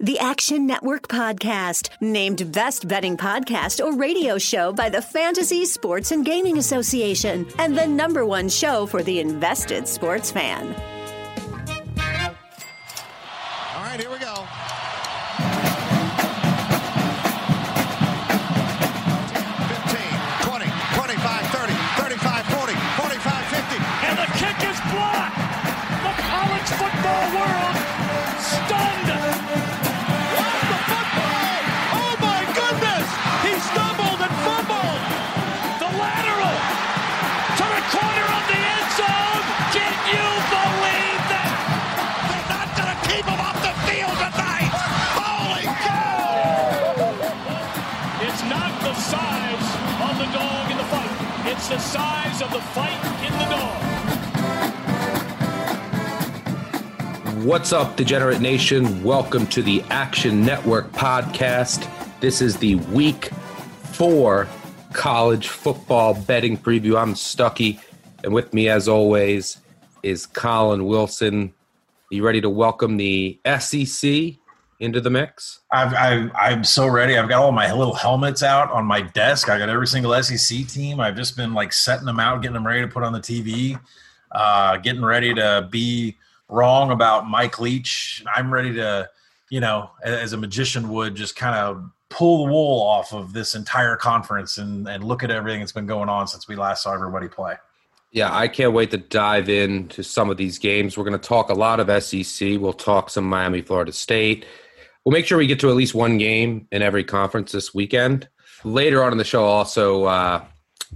The Action Network Podcast, named Best Betting Podcast or Radio Show by the Fantasy Sports and Gaming Association, and the number one show for the invested sports fan. What's up, Degenerate Nation? Welcome to the Action Network podcast. This is the week four college football betting preview. I'm Stuckey, and with me, as always, is Collin Wilson. Are you ready to welcome the SEC into the mix? I've, I'm so ready. I've got all my little helmets out on my desk. I got every single SEC team. I've just been like setting them out, getting them ready to put on the TV, uh, getting ready to be wrong about Mike Leach. I'm ready to, you know, as a magician would, just kind of pull the wool off of this entire conference and, and look at everything that's been going on since we last saw everybody play. Yeah, I can't wait to dive into some of these games. We're going to talk a lot of SEC. We'll talk some Miami, Florida State. We'll make sure we get to at least one game in every conference this weekend. Later on in the show, I'll also uh,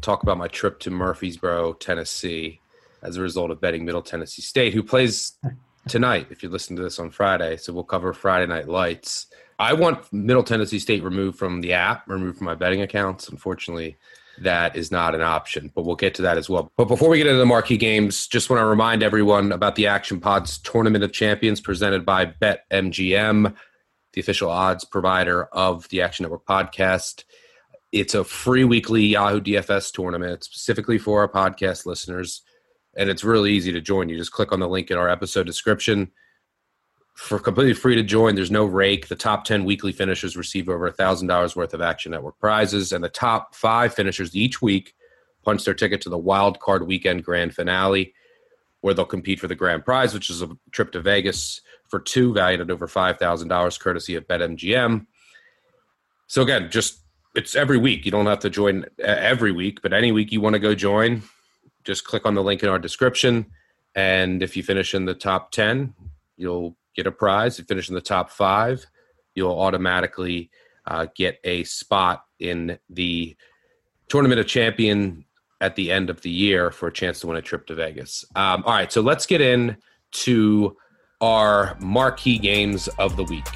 talk about my trip to Murfreesboro, Tennessee, as a result of betting Middle Tennessee State, who plays tonight. If you're listening to this on Friday, so we'll cover Friday Night Lights. I want Middle Tennessee State removed from the app, removed from my betting accounts. Unfortunately, that is not an option, but we'll get to that as well. But before we get into the marquee games, just want to remind everyone about the Action Pods Tournament of Champions presented by BetMGM, the official odds provider of the Action Network podcast. It's a free weekly Yahoo DFS tournament specifically for our podcast listeners, and it's really easy to join. You just click on the link in our episode description for completely free to join. There's no rake. The top 10 weekly finishers receive over $1,000 worth of Action Network prizes, and the top five finishers each week punch their ticket to the wild card weekend grand finale, where they'll compete for the grand prize, which is a trip to Vegas for two, valued at over $5,000, courtesy of BetMGM. So, again, just it's every week. You don't have to join uh, every week, but any week you want to go join, just click on the link in our description. And if you finish in the top 10, you'll get a prize. If you finish in the top five, you'll automatically uh, get a spot in the Tournament of Champion at the end of the year for a chance to win a trip to Vegas. Um, all right, so let's get in to our marquee games of the week.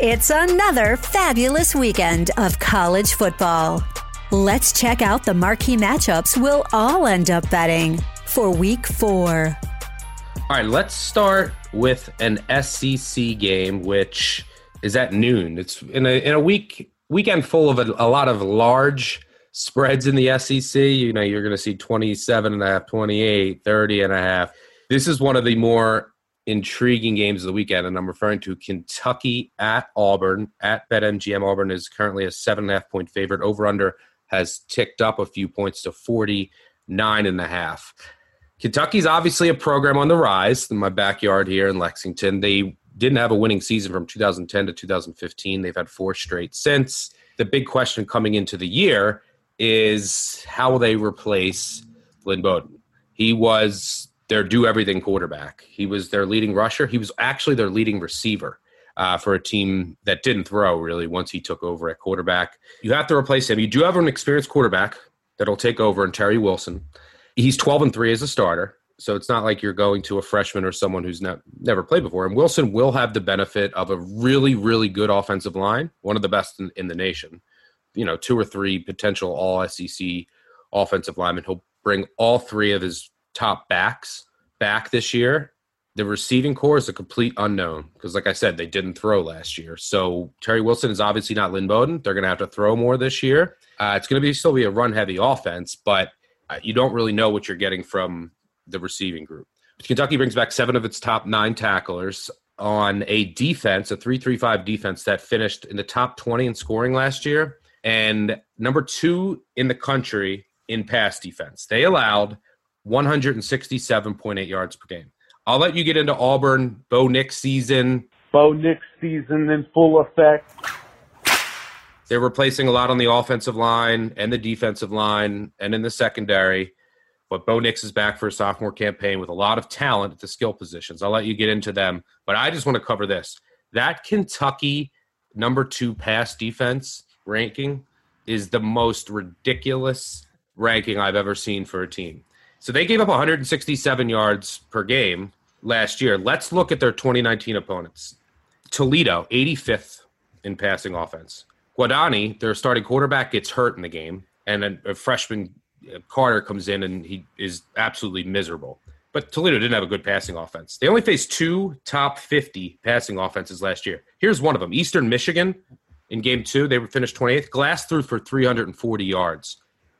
It's another fabulous weekend of college football. Let's check out the marquee matchups we'll all end up betting for week four. All right, let's start with an SEC game, which is at noon. It's in a in a week weekend full of a, a lot of large spreads in the SEC. You know, you're going to see 27 and a half, 28, 30 and a half. This is one of the more intriguing games of the weekend, and I'm referring to Kentucky at Auburn at BetMGM. Auburn is currently a seven and a half point favorite. Over under has ticked up a few points to 49 and a half. Kentucky's obviously a program on the rise in my backyard here in Lexington. They didn't have a winning season from 2010 to 2015. They've had four straight since. The big question coming into the year is how will they replace Lynn Bowden? He was their do everything quarterback. He was their leading rusher. He was actually their leading receiver uh, for a team that didn't throw really once he took over at quarterback. You have to replace him. You do have an experienced quarterback that'll take over, and Terry Wilson. He's 12 and 3 as a starter. So it's not like you're going to a freshman or someone who's not, never played before. And Wilson will have the benefit of a really, really good offensive line, one of the best in, in the nation. You know, two or three potential all SEC offensive linemen. He'll bring all three of his top backs back this year. The receiving corps is a complete unknown because, like I said, they didn't throw last year. So Terry Wilson is obviously not Lynn Bowden. They're going to have to throw more this year. Uh, it's going to be still be a run heavy offense, but uh, you don't really know what you're getting from the receiving group. Kentucky brings back seven of its top nine tacklers. on a defense, a 335 defense that finished in the top 20 in scoring last year and number two in the country in pass defense. They allowed 167.8 yards per game. I'll let you get into Auburn, Bo Nix season. Bo Nix season in full effect. They're replacing a lot on the offensive line and the defensive line and in the secondary. But Bo Nix is back for a sophomore campaign with a lot of talent at the skill positions. I'll let you get into them. But I just want to cover this. That Kentucky number two pass defense ranking is the most ridiculous ranking I've ever seen for a team. So they gave up 167 yards per game last year. Let's look at their 2019 opponents. Toledo, 85th in passing offense. Guadagni, their starting quarterback, gets hurt in the game, and a, a freshman uh, Carter comes in and he is absolutely miserable. But Toledo didn't have a good passing offense. They only faced two top 50 passing offenses last year. Here's one of them Eastern Michigan in game two, they were finished 28th. Glass threw for 340 yards.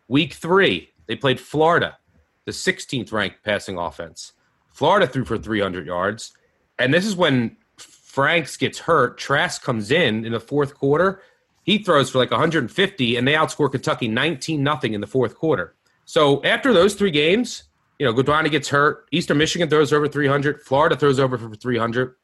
Week three, they played Florida, the 16th ranked passing offense. Florida threw for 300 yards. And this is when Franks gets hurt. Trask comes in in the fourth quarter. He throws for like 150, and they outscore Kentucky 19 nothing in the fourth quarter. So after those three games, you know, Guadagni gets hurt. Eastern Michigan throws over 300. Florida throws over for 300.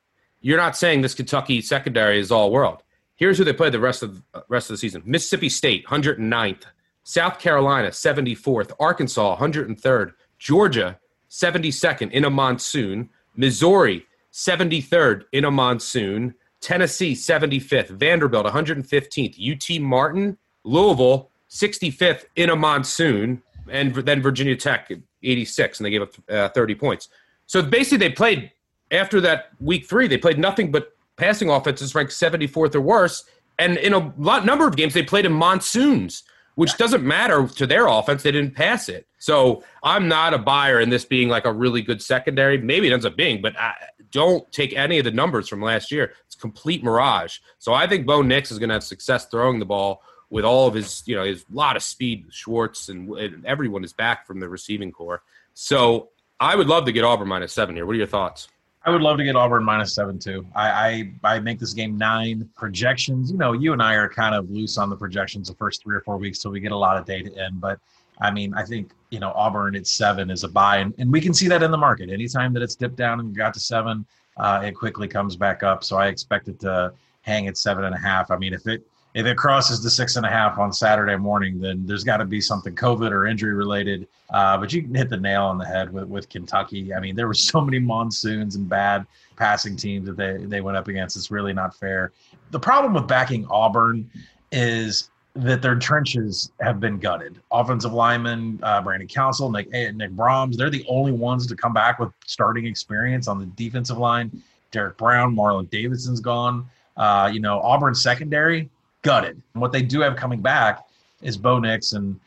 You're not saying this Kentucky secondary is all world. Here's who they played the rest of uh, rest of the season: Mississippi State, 109th; South Carolina, 74th; Arkansas, 103rd; Georgia, 72nd in a monsoon; Missouri, 73rd in a monsoon; Tennessee, 75th; Vanderbilt, 115th; UT Martin, Louisville, 65th in a monsoon, and then Virginia Tech, 86, and they gave up uh, 30 points. So basically, they played after that week three. They played nothing but passing offenses ranked 74th or worse. And in a lot number of games, they played in monsoons, which doesn't matter to their offense. They didn't pass it. So I'm not a buyer in this being like a really good secondary. Maybe it ends up being, but I don't take any of the numbers from last year. It's complete mirage. So I think Bo Nix is going to have success throwing the ball with all of his, you know, his lot of speed. Schwartz and, and everyone is back from the receiving corps. So I would love to get Auburn minus seven here. What are your thoughts? I would love to get Auburn minus seven too. I, I, I make this game nine projections. You know, you and I are kind of loose on the projections the first three or four weeks till we get a lot of data in. But I mean, I think you know Auburn at seven is a buy, and, and we can see that in the market. Anytime that it's dipped down and got to seven, uh, it quickly comes back up. So I expect it to hang at seven and a half. I mean, if it if it crosses the six and a half on Saturday morning, then there's got to be something COVID or injury related. Uh, but you can hit the nail on the head with, with Kentucky. I mean, there were so many monsoons and bad passing teams that they, they went up against. It's really not fair. The problem with backing Auburn is that their trenches have been gutted. Offensive linemen, uh, Brandon Council, Nick, eh, Nick Brahms, they're the only ones to come back with starting experience on the defensive line. Derrick Brown, Marlon Davidson's gone. Uh, you know, Auburn secondary, gutted. And what they do have coming back is Bo Nix and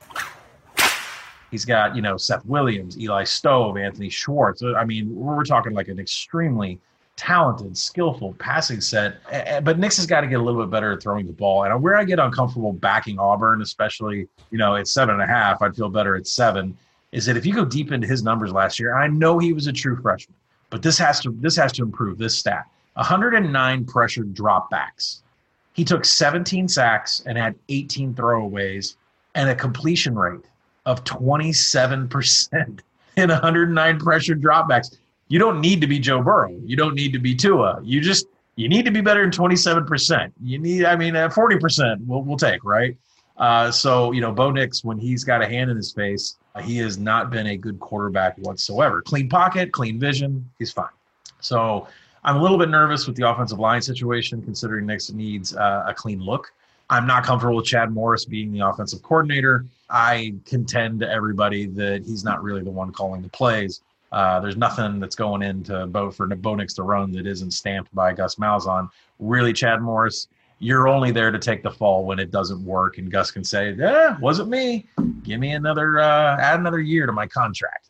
he's got, you know, Seth Williams, Eli Stove, Anthony Schwartz. Uh, I mean, we're talking like an extremely talented, skillful passing set. But Nix has got to get a little bit better at throwing the ball. And where I get uncomfortable backing Auburn, especially, you know, at seven and a half, I'd feel better at seven, is that if you go deep into his numbers last year, I know he was a true freshman, but this has to this has to improve this stat. 109 pressured dropbacks he took 17 sacks and had 18 throwaways and a completion rate of 27% in 109 pressure dropbacks. You don't need to be Joe Burrow. You don't need to be Tua. You just you need to be better than 27%. You need, I mean, 40% we'll, we'll take, right? Uh, so, you know, Bo Nix, when he's got a hand in his face, uh, he has not been a good quarterback whatsoever. Clean pocket, clean vision, he's fine. So I'm a little bit nervous with the offensive line situation, considering Nix needs uh, a clean look. I'm not comfortable with Chad Morris being the offensive coordinator. I contend to everybody that he's not really the one calling the plays. Uh, there's nothing that's going into Bo for Bo Nix to run that isn't stamped by Gus Malzahn. Really, Chad Morris, you're only there to take the fall when it doesn't work, and Gus can say, "Yeah, wasn't me. Give me another, uh, add another year to my contract."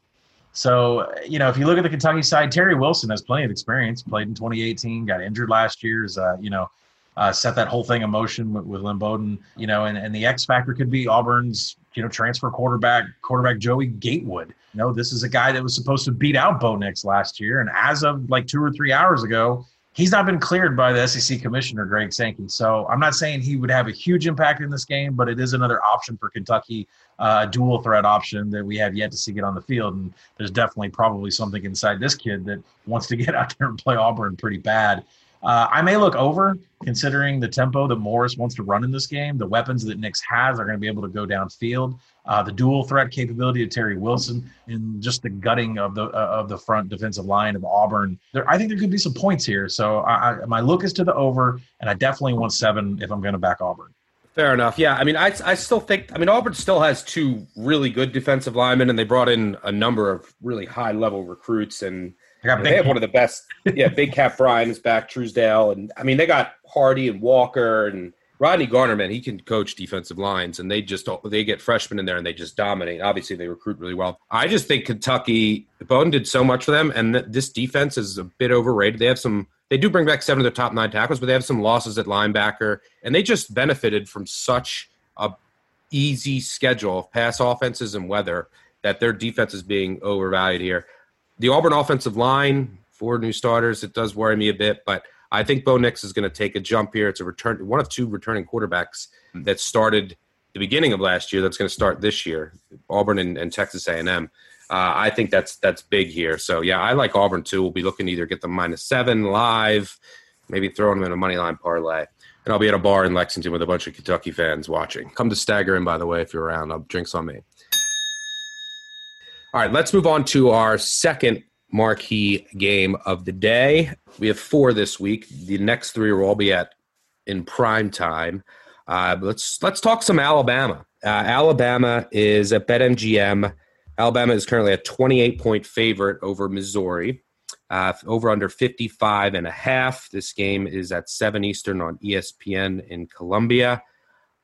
So, you know, if you look at the Kentucky side, Terry Wilson has plenty of experience, played in 2018, got injured last year, uh, you know, uh, set that whole thing in motion with, with Lynn Bowden, you know, and, and the X factor could be Auburn's, you know, transfer quarterback, quarterback Joey Gatewood. You know, this is a guy that was supposed to beat out Bo Nix last year. And as of like two or three hours ago, he's not been cleared by the SEC commissioner Greg Sankey. So I'm not saying he would have a huge impact in this game, but it is another option for Kentucky, uh, dual threat option that we have yet to see get on the field. And there's definitely probably something inside this kid that wants to get out there and play Auburn pretty bad. Uh, I may look over considering the tempo that Morris wants to run in this game. The weapons that Nix has are going to be able to go downfield. Uh, the dual threat capability of Terry Wilson and just the gutting of the uh, of the front defensive line of Auburn. There, I think there could be some points here. So I, I, my look is to the over, and I definitely want seven if I'm going to back Auburn. Fair enough. Yeah, I mean, I, I still think. I mean, Auburn still has two really good defensive linemen, and they brought in a number of really high level recruits, and they have one of the best. Yeah, Big Cat Bryant is back, Truesdell, and I mean, they got Hardy and Walker and Rodney Garner, man, he can coach defensive lines, and they just they get freshmen in there and they just dominate. Obviously, they recruit really well. I just think Kentucky Bowden did so much for them, and this defense is a bit overrated. They have some. They do bring back seven of their top nine tackles, but they have some losses at linebacker, and they just benefited from such a easy schedule of pass offenses and weather that their defense is being overvalued here. The Auburn offensive line, four new starters, it does worry me a bit, but I think Bo Nix is going to take a jump here. It's a return, one of two returning quarterbacks that started the beginning of last year. That's going to start this year. Auburn and, and Texas A&M. Uh, I think that's that's big here. So yeah, I like Auburn too. We'll be looking to either get them minus seven live, maybe throwing them in a money line parlay. And I'll be at a bar in Lexington with a bunch of Kentucky fans watching. Come to Stagger Inn, by the way, if you're around. I'll drinks on me. All right, let's move on to our second marquee game of the day. We have four this week. The next three will all be at in prime time. Uh, let's let's talk some Alabama. Uh, Alabama is at BetMGM. Alabama is currently a 28 point favorite over Missouri. Uh, over under 55 and a half. This game is at 7 Eastern on ESPN in Columbia.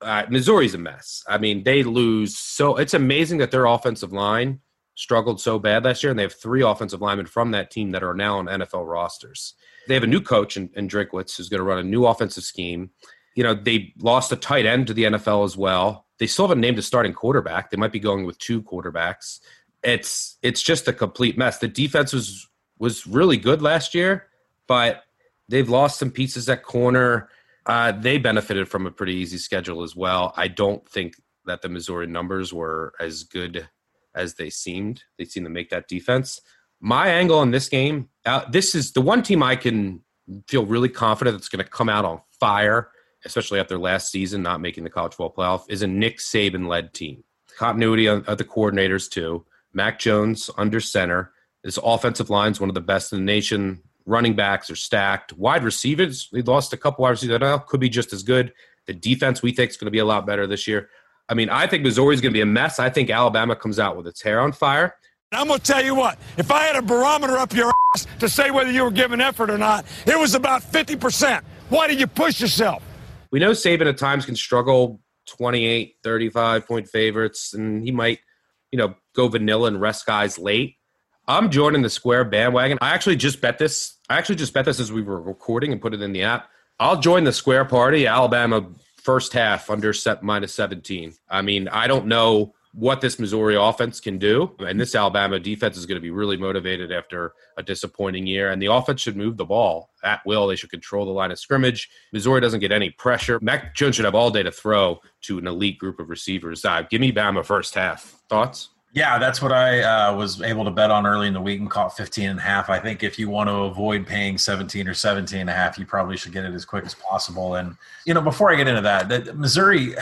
Uh, Missouri's a mess. I mean, they lose so it's amazing that their offensive line struggled so bad last year, and they have three offensive linemen from that team that are now on NFL rosters. They have a new coach in, in Drinkwitz who's going to run a new offensive scheme. You know, they lost a tight end to the NFL as well. They still haven't named a starting quarterback. They might be going with two quarterbacks. It's it's just a complete mess. The defense was was really good last year, but they've lost some pieces at corner. Uh, they benefited from a pretty easy schedule as well. I don't think that the Missouri numbers were as good as they seemed. They seemed to make that defense. My angle in this game, uh, this is the one team I can feel really confident that's going to come out on fire, especially after last season not making the college football playoff, is a Nick Saban led team. Continuity of the coordinators too. Mac Jones under center. This offensive line is one of the best in the nation. Running backs are stacked. Wide receivers, we lost a couple wide receivers. Now could be just as good. The defense we think is going to be a lot better this year. I mean, I think Missouri's going to be a mess. I think Alabama comes out with its hair on fire. I'm going to tell you what, if I had a barometer up your ass to say whether you were giving effort or not, it was about 50%. Why did you push yourself? We know Saban at times can struggle 28, 35 point favorites, and he might, you know, go vanilla and rest guys late. I'm joining the square bandwagon. I actually just bet this. I actually just bet this as we were recording and put it in the app. I'll join the square party. Alabama first half under set minus 17. I mean, I don't know what this Missouri offense can do. And this Alabama defense is going to be really motivated after a disappointing year. And the offense should move the ball at will. They should control the line of scrimmage. Missouri doesn't get any pressure. Mac Jones should have all day to throw to an elite group of receivers. Uh, give me Bama first half. Thoughts? Yeah, that's what I uh, was able to bet on early in the week and caught 15 and a half. I think if you want to avoid paying 17 or 17 and a half, you probably should get it as quick as possible. And, you know, before I get into that, that Missouri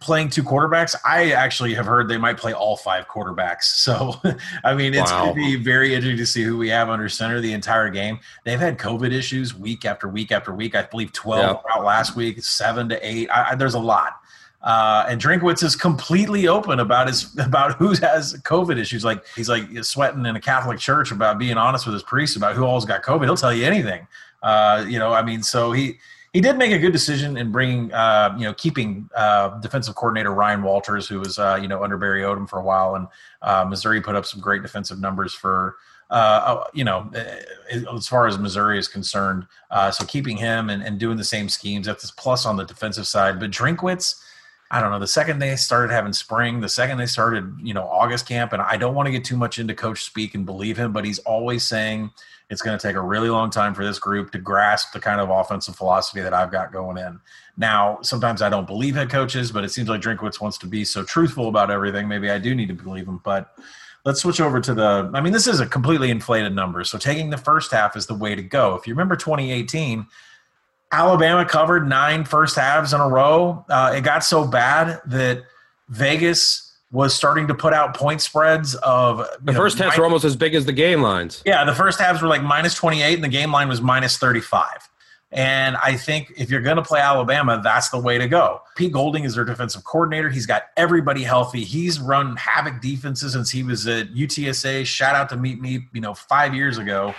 playing two quarterbacks, I actually have heard they might play all five quarterbacks. So, I mean, it's wow. going to be very interesting to see who we have under center the entire game. They've had COVID issues week after week after week. I believe 12 yep. out last week, seven to eight. I, I, there's a lot. Uh, and Drinkwitz is completely open about his about who has COVID issues. Like he's like sweating in a Catholic church about being honest with his priest about who all's got COVID. He'll tell you anything. Uh, you know, I mean, so he he did make a good decision in bringing, uh, you know, keeping uh, defensive coordinator Ryan Walters, who was, uh, you know, under Barry Odom for a while, and uh, Missouri put up some great defensive numbers for, uh, you know, as far as Missouri is concerned. Uh, so keeping him and, and doing the same schemes, that's plus on the defensive side. But Drinkwitz, I don't know, the second they started having spring, the second they started, you know, August camp, and I don't want to get too much into coach speak and believe him, but he's always saying it's going to take a really long time for this group to grasp the kind of offensive philosophy that I've got going in. Now, sometimes I don't believe head coaches, but it seems like Drinkwitz wants to be so truthful about everything. Maybe I do need to believe him, but let's switch over to the I mean, this is a completely inflated number. So taking the first half is the way to go. If you remember 2018, Alabama covered nine first halves in a row. Uh, it got so bad that Vegas was starting to put out point spreads of the first halves were almost as big as the game lines. Yeah, the first halves were like minus 28 and the game line was minus 35. And I think if you're going to play Alabama, that's the way to go. Pete Golding is their defensive coordinator. He's got everybody healthy. He's run havoc defenses since he was at UTSA. Shout out to Meet Me, you know, five years ago.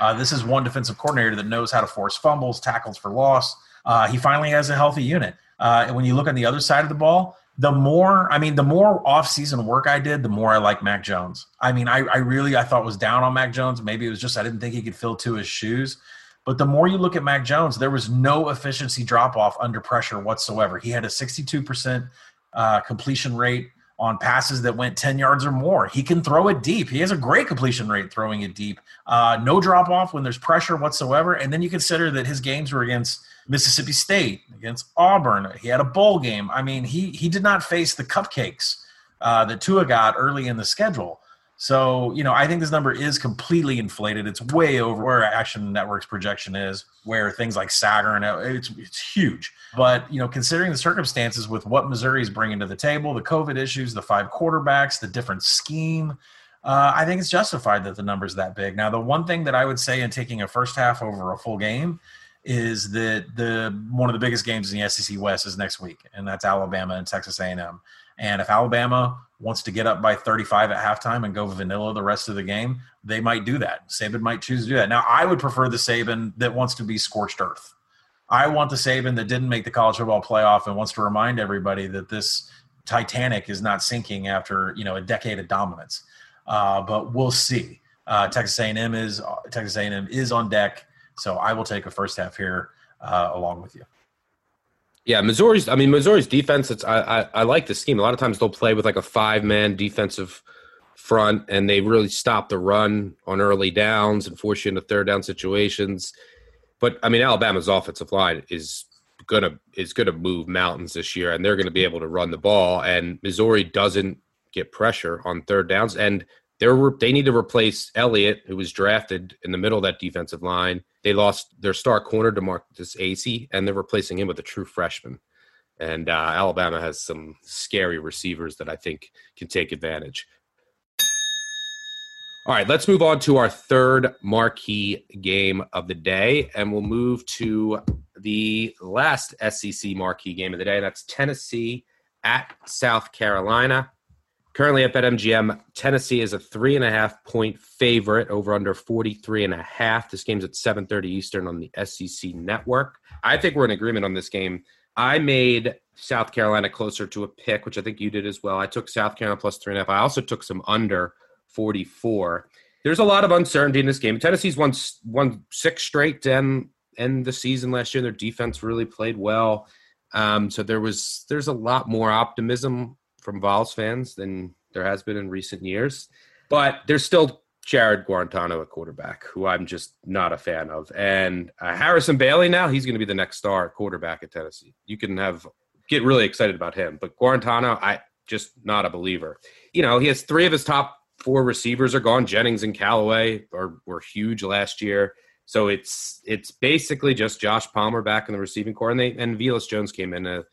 Uh, this is one defensive coordinator that knows how to force fumbles, tackles for loss. Uh, he finally has a healthy unit. Uh, and when you look on the other side of the ball, the more I mean, the more off-season work I did, the more I like Mac Jones. I mean, I, I really I thought was down on Mac Jones. Maybe it was just I didn't think he could fill two his shoes. But the more you look at Mac Jones, there was no efficiency drop off under pressure whatsoever. He had a 62% uh, completion rate on passes that went 10 yards or more. He can throw it deep. He has a great completion rate throwing it deep. Uh, no drop off when there's pressure whatsoever. And then you consider that his games were against Mississippi State, against Auburn. He had a bowl game. I mean, he he did not face the cupcakes uh, that Tua got early in the schedule. So, you know, I think this number is completely inflated. It's way over where Action Network's projection is, where things like Sagarin, it's, it's huge. But, you know, considering the circumstances with what Missouri is bringing to the table, the COVID issues, the five quarterbacks, the different scheme, uh, I think it's justified that the number's that big. Now, the one thing that I would say in taking a first half over a full game is that the one of the biggest games in the SEC West is next week, and that's Alabama and Texas A&M. And if Alabama wants to get up by 35 at halftime and go vanilla the rest of the game, they might do that. Saban might choose to do that. Now, I would prefer the Saban that wants to be scorched earth. I want the Saban that didn't make the college football playoff and wants to remind everybody that this Titanic is not sinking after you know a decade of dominance. Uh, but we'll see. Uh, Texas A&M is Texas A&M is on deck, so I will take a first half here uh, along with you. Yeah, Missouri's. I mean, Missouri's defense. It's I, I, I like the scheme. A lot of times they'll play with like a five man defensive front, and they really stop the run on early downs and force you into third down situations. But I mean, Alabama's offensive line is gonna is gonna move mountains this year, and they're gonna be able to run the ball. And Missouri doesn't get pressure on third downs, and they're they need to replace Elliott, who was drafted in the middle of that defensive line. They lost their star corner to DeMarkus Acy, and they're replacing him with a true freshman. And uh, Alabama has some scary receivers that I think can take advantage. All right, let's move on to our third marquee game of the day, and we'll move to the last SEC marquee game of the day. That's Tennessee at South Carolina. Currently up at BetMGM, Tennessee is a three and a half point favorite over under 43 and a half. This game's at 7:30 Eastern on the SEC network. I think we're in agreement on this game. I made South Carolina closer to a pick, which I think you did as well. I took South Carolina plus three and a half. I also took some under 44. There's a lot of uncertainty in this game. Tennessee's won won six straight to end, end the season last year. Their defense really played well. Um, so there was there's a lot more optimism from Vols fans than there has been in recent years. But there's still Jarrett Guarantano at quarterback, who I'm just not a fan of. And uh, Harrison Bailey now, he's going to be the next star quarterback at Tennessee. You can have get really excited about him, but Guarantano, I just not a believer. You know, he has three of his top four receivers are gone. Jennings and Callaway are were huge last year. So it's it's basically just Josh Palmer back in the receiving corps, and they and Velus Jones came in a,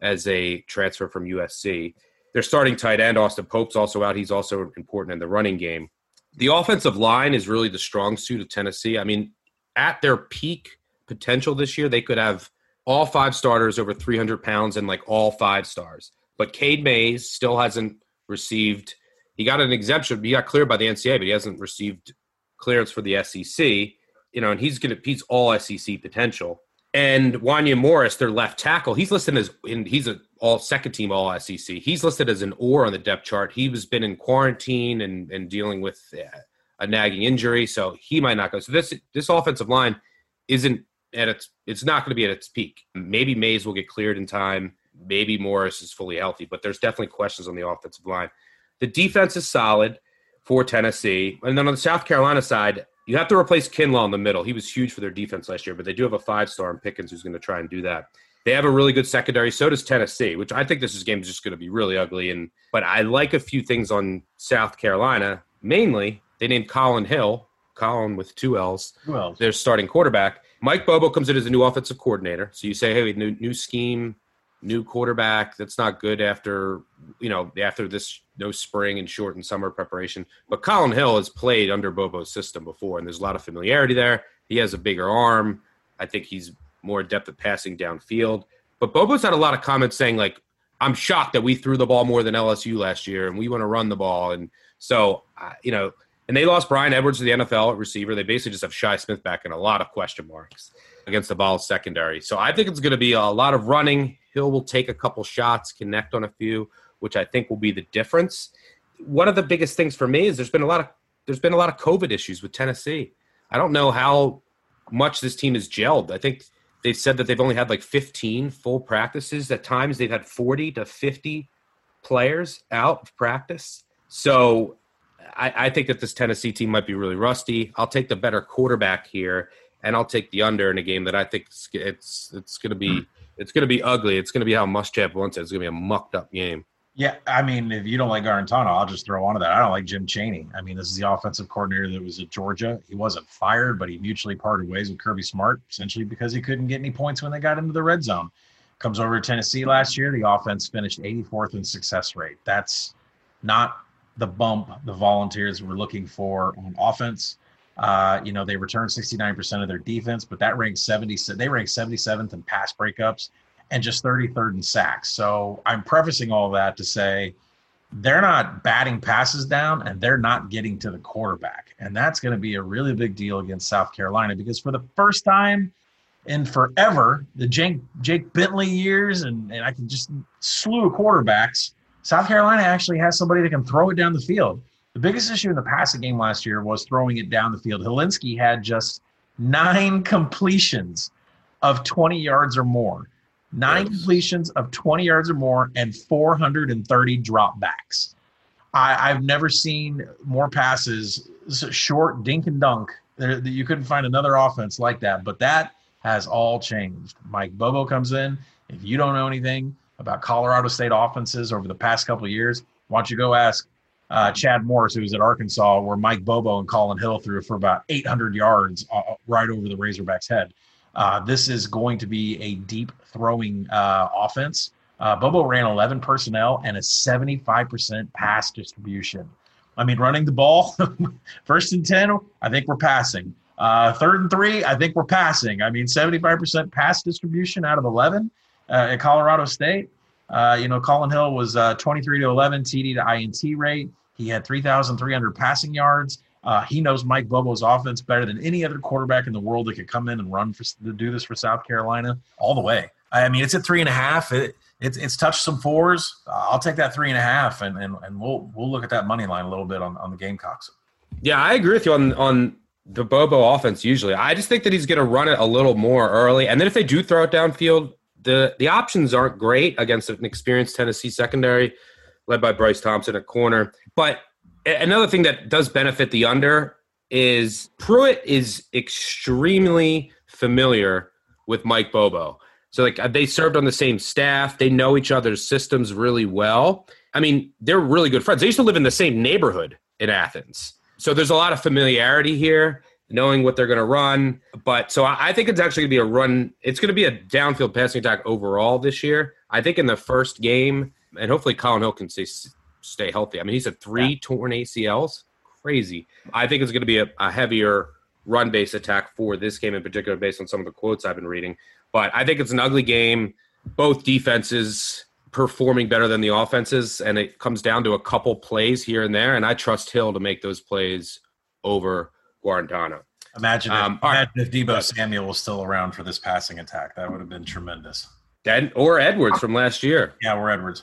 as a transfer from USC. Their starting tight end, Austin Pope's also out. He's also important in the running game. The offensive line is really the strong suit of Tennessee. I mean, at their peak potential this year, they could have all five starters over 300 pounds and like all five stars. But Cade Mays still hasn't received, he got an exemption. He got cleared by the NCAA, but he hasn't received clearance for the SEC. You know, and he's going to, he's all SEC potential. And Wanya Morris, their left tackle, he's listed as and he's a all second team all SEC. He's listed as an or on the depth chart. He was been in quarantine and and dealing with uh, a nagging injury, so he might not go. So this this offensive line isn't at its it's not going to be at its peak. Maybe Mays will get cleared in time. Maybe Morris is fully healthy, but there's definitely questions on the offensive line. The defense is solid for Tennessee, and then on the South Carolina side, you have to replace Kinlaw in the middle. He was huge for their defense last year, but they do have a five star in Pickens who's going to try and do that. They have a really good secondary. So does Tennessee, which I think this is game is just going to be really ugly. And but I like a few things on South Carolina. Mainly, they named Collin Hill, Collin with two L's. Else? Their starting quarterback. Mike Bobo comes in as a new offensive coordinator. So you say, hey, new new scheme, new quarterback. That's not good after you know after this no spring and shortened summer preparation. But Collin Hill has played under Bobo's system before, and there's a lot of familiarity there. He has a bigger arm. I think he's more depth of passing downfield. But Bobo's had a lot of comments saying like, "I'm shocked that we threw the ball more than LSU last year, and we want to run the ball." And so, uh, you know, and they lost Bryan Edwards to the NFL at receiver. They basically just have Shi Smith back and a lot of question marks against the ball secondary. So I think it's going to be a lot of running. Hill will take a couple shots, connect on a few, which I think will be the difference. One of the biggest things for me is there's been a lot of there's been a lot of COVID issues with Tennessee. I don't know how much this team has gelled. I think they've said that they've only had like 15 full practices. At times, they've had 40 to 50 players out of practice. So I, I, think that this Tennessee team might be really rusty. I'll take the better quarterback here, and I'll take the under in a game that I think it's it's, it's going to be hmm. it's going to be ugly. It's going to be how Muschamp wants it. It's going to be a mucked up game. Yeah, I mean, if you don't like Guarantano, I'll just throw onto that. I don't like Jim Chaney. I mean, this is the offensive coordinator that was at Georgia. He wasn't fired, but he mutually parted ways with Kirby Smart, essentially because he couldn't get any points when they got into the red zone. Comes over to Tennessee last year. The offense finished 84th in success rate. That's not the bump the Volunteers were looking for on offense. Uh, you know, they returned 69% of their defense, but that ranks 70. They ranked 77th in pass breakups and just 33rd in sacks. So I'm prefacing all that to say they're not batting passes down and they're not getting to the quarterback. And that's going to be a really big deal against South Carolina because for the first time in forever, the Jake, Jake Bentley years, and, and I can just slew quarterbacks, South Carolina actually has somebody that can throw it down the field. The biggest issue in the passing game last year was throwing it down the field. Hilinski had just nine completions of 20 yards or more nine yes. completions of 20 yards or more, and 430 dropbacks. I, I've never seen more passes, short dink and dunk. There, you couldn't find another offense like that, but that has all changed. Mike Bobo comes in. If you don't know anything about Colorado State offenses over the past couple of years, why don't you go ask uh, Chad Morris, who was at Arkansas, where Mike Bobo and Collin Hill threw for about 800 yards uh, right over the Razorbacks' head. Uh, this is going to be a deep throwing uh, offense. Uh, Bobo ran 11 personnel and a 75% pass distribution. I mean, running the ball, first and 10, I think we're passing. Uh, third and three, I think we're passing. I mean, 75% pass distribution out of 11 uh, at Colorado State. Uh, you know, Collin Hill was 23 to 11 TD to INT rate. He had 3,300 passing yards. Uh, he knows Mike Bobo's offense better than any other quarterback in the world that could come in and run for to do this for South Carolina all the way. I mean, it's at three and a half. It, it's it's touched some fours. Uh, I'll take that three and a half, and, and and we'll we'll look at that money line a little bit on, on the Gamecocks. Yeah, I agree with you on on the Bobo offense. Usually, I just think that he's going to run it a little more early, and then if they do throw it downfield, the the options aren't great against an experienced Tennessee secondary led by Bryce Thompson at corner. But another thing that does benefit the under is Pruitt is extremely familiar with Mike Bobo. So like uh, they served on the same staff, they know each other's systems really well. I mean, they're really good friends. They used to live in the same neighborhood in Athens. So there's a lot of familiarity here, knowing what they're going to run. But so I think it's actually going to be a run. It's going to be a downfield passing attack overall this year. I think in the first game, and hopefully Collin Hill can stay stay healthy. I mean, he's had three yeah. torn ACLs. Crazy. I think it's going to be a, a heavier run based attack for this game in particular, based on some of the quotes I've been reading. But I think it's an ugly game. Both defenses performing better than the offenses, and it comes down to a couple plays here and there. And I trust Hill to make those plays over Guarantano. Imagine, if, um, imagine right. if Deebo Samuel was still around for this passing attack. That would have been tremendous. Ed, or Edwards from last year. Yeah, or Edwards.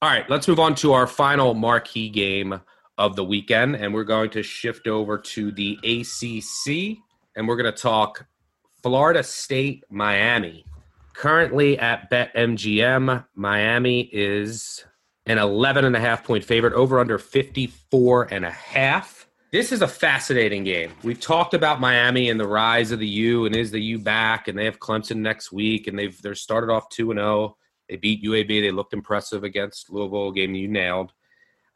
All right, let's move on to our final marquee game of the weekend, and we're going to shift over to the ACC, and we're going to talk Florida State Miami. Currently at BetMGM, Miami is an 11 and a half point favorite over under 54 and a half. This is a fascinating game. We've talked about Miami and the rise of the U and is the U back and they have Clemson next week and they've they're started off 2 and 0. They beat UAB. They looked impressive against Louisville, game you nailed.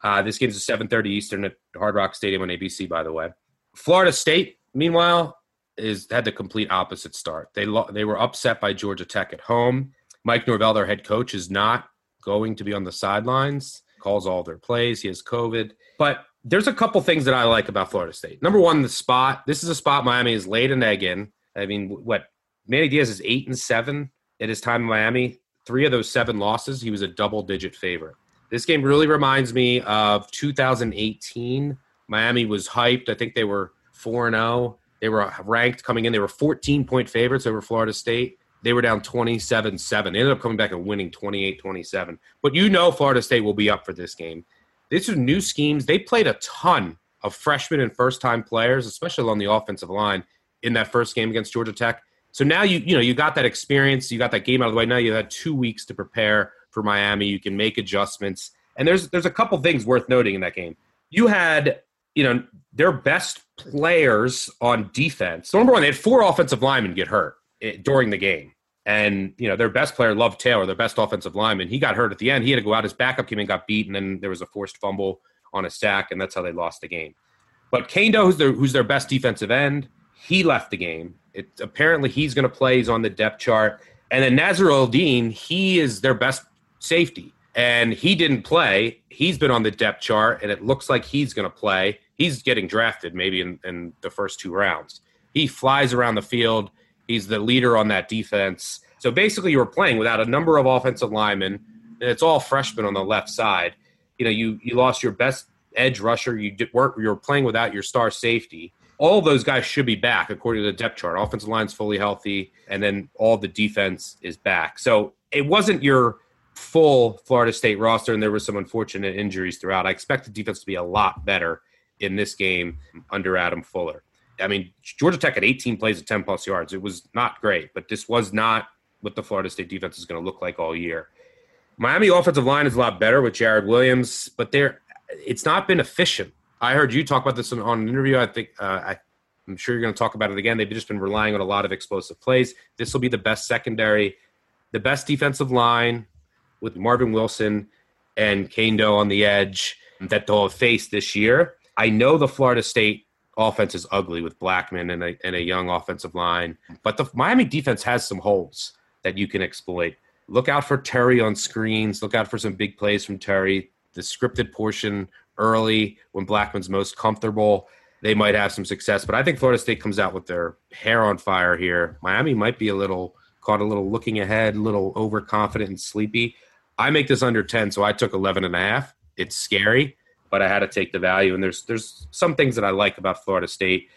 Uh, this game is 7:30 Eastern at Hard Rock Stadium on ABC. By the way, Florida State, meanwhile, is had the complete opposite start. They lo- they were upset by Georgia Tech at home. Mike Norvell, their head coach, is not going to be on the sidelines. Calls all their plays. He has COVID, but there's a couple things that I like about Florida State. Number one, the spot. This is a spot Miami has laid an egg in. I mean, what Manny Diaz is eight and seven at his time in Miami three of those seven losses, he was a double digit favorite. This game really reminds me of 2018. Miami was hyped. I think they were 4 0. They were ranked coming in. They were 14 point favorites over Florida State. They were down 27 7. They ended up coming back and winning 28 27. But you know Florida State will be up for this game. These are new schemes. They played a ton of freshmen and first time players, especially on the offensive line, in that first game against Georgia Tech. So now you you know you got that experience, you got that game out of the way. Now you had two weeks to prepare for Miami. You can make adjustments, and there's there's a couple things worth noting in that game. You had you know their best players on defense. So number one, they had four offensive linemen get hurt eh, during the game, and you know their best player, Love Taylor, their best offensive lineman, he got hurt at the end. He had to go out. His backup came in, got beat, and there was a forced fumble on a sack, and that's how they lost the game. But Kaindoh, who's their who's their best defensive end, he left the game. It, apparently, he's going to play. He's on the depth chart. And then Nasirildeen, he is their best safety. And he didn't play. He's been on the depth chart, and it looks like he's going to play. He's getting drafted maybe in, in the first two rounds. He flies around the field. He's the leader on that defense. So basically, you were playing without a number of offensive linemen, and it's all freshmen on the left side. You know, you you lost your best edge rusher. You did work. You were playing without your star safety all those guys should be back according to the depth chart. Offensive line's fully healthy, and then all the defense is back. So it wasn't your full Florida State roster, and there were some unfortunate injuries throughout. I expect the defense to be a lot better in this game under Adam Fuller. I mean, Georgia Tech had 18 plays at 10 plus yards. It was not great, but this was not what the Florida State defense is going to look like all year. Miami offensive line is a lot better with Jarrid Williams, but they're it's not been efficient. I heard you talk about this on, an interview. I think uh, I, I'm sure you're going to talk about it again. They've just been relying on a lot of explosive plays. This will be the best secondary, the best defensive line with Marvin Wilson and Kaindoh on the edge that they'll faced this year. I know the Florida State offense is ugly with Blackman and a, and a young offensive line, but the Miami defense has some holes that you can exploit. Look out for Terry on screens. Look out for some big plays from Terry. The scripted portion early when Blackman's most comfortable, they might have some success. But I think Florida State comes out with their hair on fire here. Miami might be a little caught a little looking ahead, a little overconfident and sleepy. I make this under 10, so I took 11 and a half. It's scary, but I had to take the value. And there's there's some things that I like about Florida State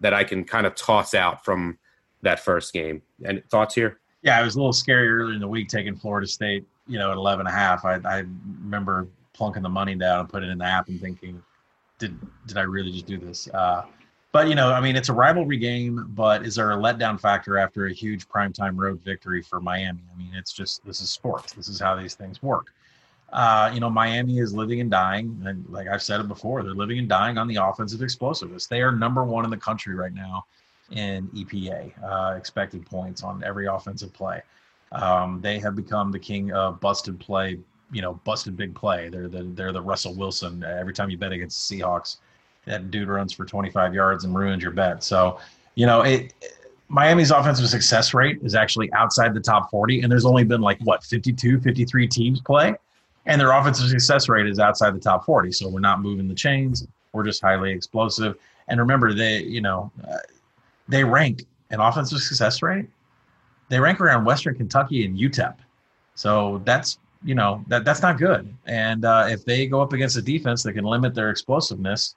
that I can kind of toss out from that first game. And thoughts here? Yeah, it was a little scary earlier in the week taking Florida State, you know, at 11 and a half. I, I remember plunking the money down and putting it in the app and thinking, did did I really just do this? Uh, but you know, I mean, it's a rivalry game, but is there a letdown factor after a huge primetime road victory for Miami? I mean, it's just this is sports. This is how these things work. Uh, you know, Miami is living and dying, and like I've said it before, they're living and dying on the offensive explosiveness. They are number one in the country right now in EPA, uh, expected points on every offensive play. Um, they have become the king of busted play you know busted big play. They're the they're the Russell Wilson. Every time you bet against the Seahawks, that dude runs for 25 yards and ruins your bet. So you know it. Miami's offensive success rate is actually outside the top 40, and there's only been like what 52, 53 teams play. and their offensive success rate is outside the top 40. So we're not moving the chains. We're just highly explosive. And remember, they you know uh, they rank an offensive success rate. They rank around Western Kentucky and UTEP. So that's you know that that's not good. And uh, if they go up against a defense that can limit their explosiveness,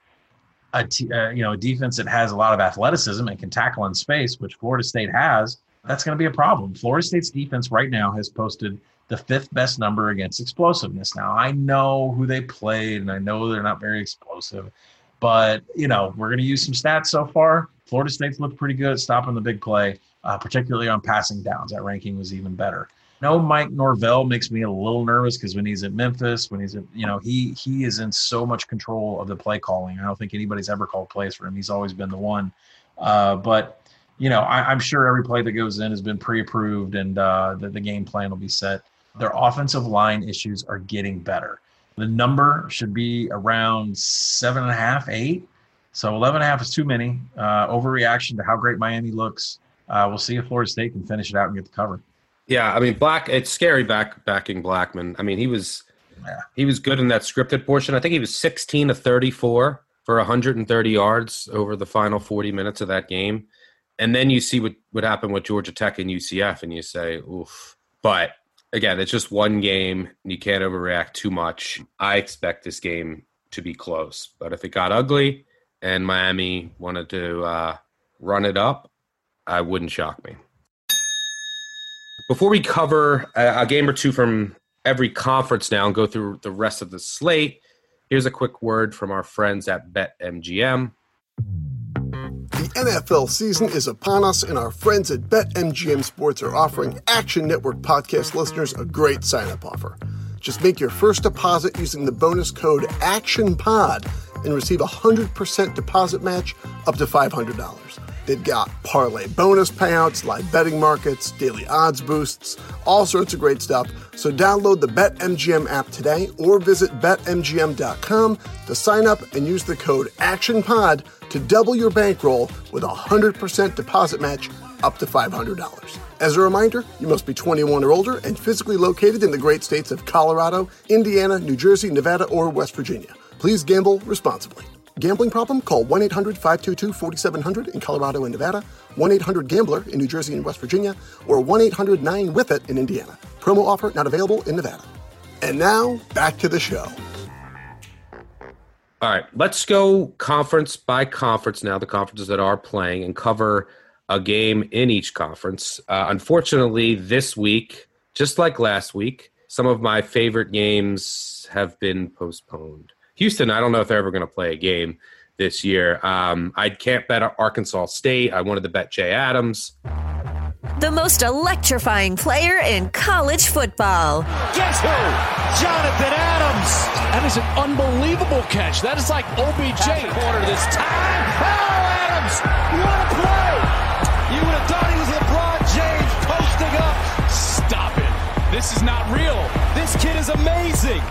a t- uh, you know a defense that has a lot of athleticism and can tackle in space, which Florida State has, that's going to be a problem. Florida State's defense right now has posted the fifth best number against explosiveness. Now I know who they played, and I know they're not very explosive, but you know we're going to use some stats so far. Florida State's looked pretty good at stopping the big play, uh, particularly on passing downs. That ranking was even better. No, Mike Norvell makes me a little nervous because when he's at Memphis, when he's at, you know, he he is in so much control of the play calling. I don't think anybody's ever called plays for him. He's always been the one. Uh, but you know, I, am sure every play that goes in has been pre-approved, and uh, that the game plan will be set. Their offensive line issues are getting better. The number should be around seven and a half, eight. So 11 and a half is too many. Uh, overreaction to how great Miami looks. Uh, we'll see if Florida State can finish it out and get the cover. Yeah, I mean Black. It's scary back backing Blackman. I mean he was yeah. he was good in that scripted portion. I think he was 16 to 34 for 130 yards over the final 40 minutes of that game. And then you see what what happened with Georgia Tech and UCF, and you say, "Oof." But again, it's just one game. And you can't overreact too much. I expect this game to be close, but if it got ugly and Miami wanted to uh, run it up, I wouldn't shock me. Before we cover a, a game or two from every conference now and go through the rest of the slate, here's a quick word from our friends at BetMGM. The NFL season is upon us, and our friends at BetMGM Sports are offering Action Network podcast listeners a great sign up offer. Just make your first deposit using the bonus code ACTIONPOD and receive a 100% deposit match up to $500. They've got parlay bonus payouts, live betting markets, daily odds boosts, all sorts of great stuff. So download the BetMGM app today or visit betmgm.com to sign up and use the code ACTIONPOD to double your bankroll with a 100% deposit match up to $500. As a reminder, you must be 21 or older and physically located in the great states of Colorado, Indiana, New Jersey, Nevada, or West Virginia. Please gamble responsibly. Gambling problem? Call 1 800 522 4700 in Colorado and Nevada, 1 800 Gambler in New Jersey and West Virginia, or 1 800 9 with it in Indiana. Promo offer not available in Nevada. And now, back to the show. All right, let's go conference by conference now, the conferences that are playing, and cover a game in each conference. Uh, unfortunately, this week, just like last week, some of my favorite games have been postponed. Houston, I don't know if they're ever going to play a game this year. Um, I can't bet Arkansas State. I wanted to bet Jay Adams. The most electrifying player in college football. Guess who? Jonathan Adams. That is an unbelievable catch. That is like OBJ. Corner this time. Oh, Adams! What a play! You would have thought he was LeBron James posting up. Stop it. This is not real. This kid is amazing.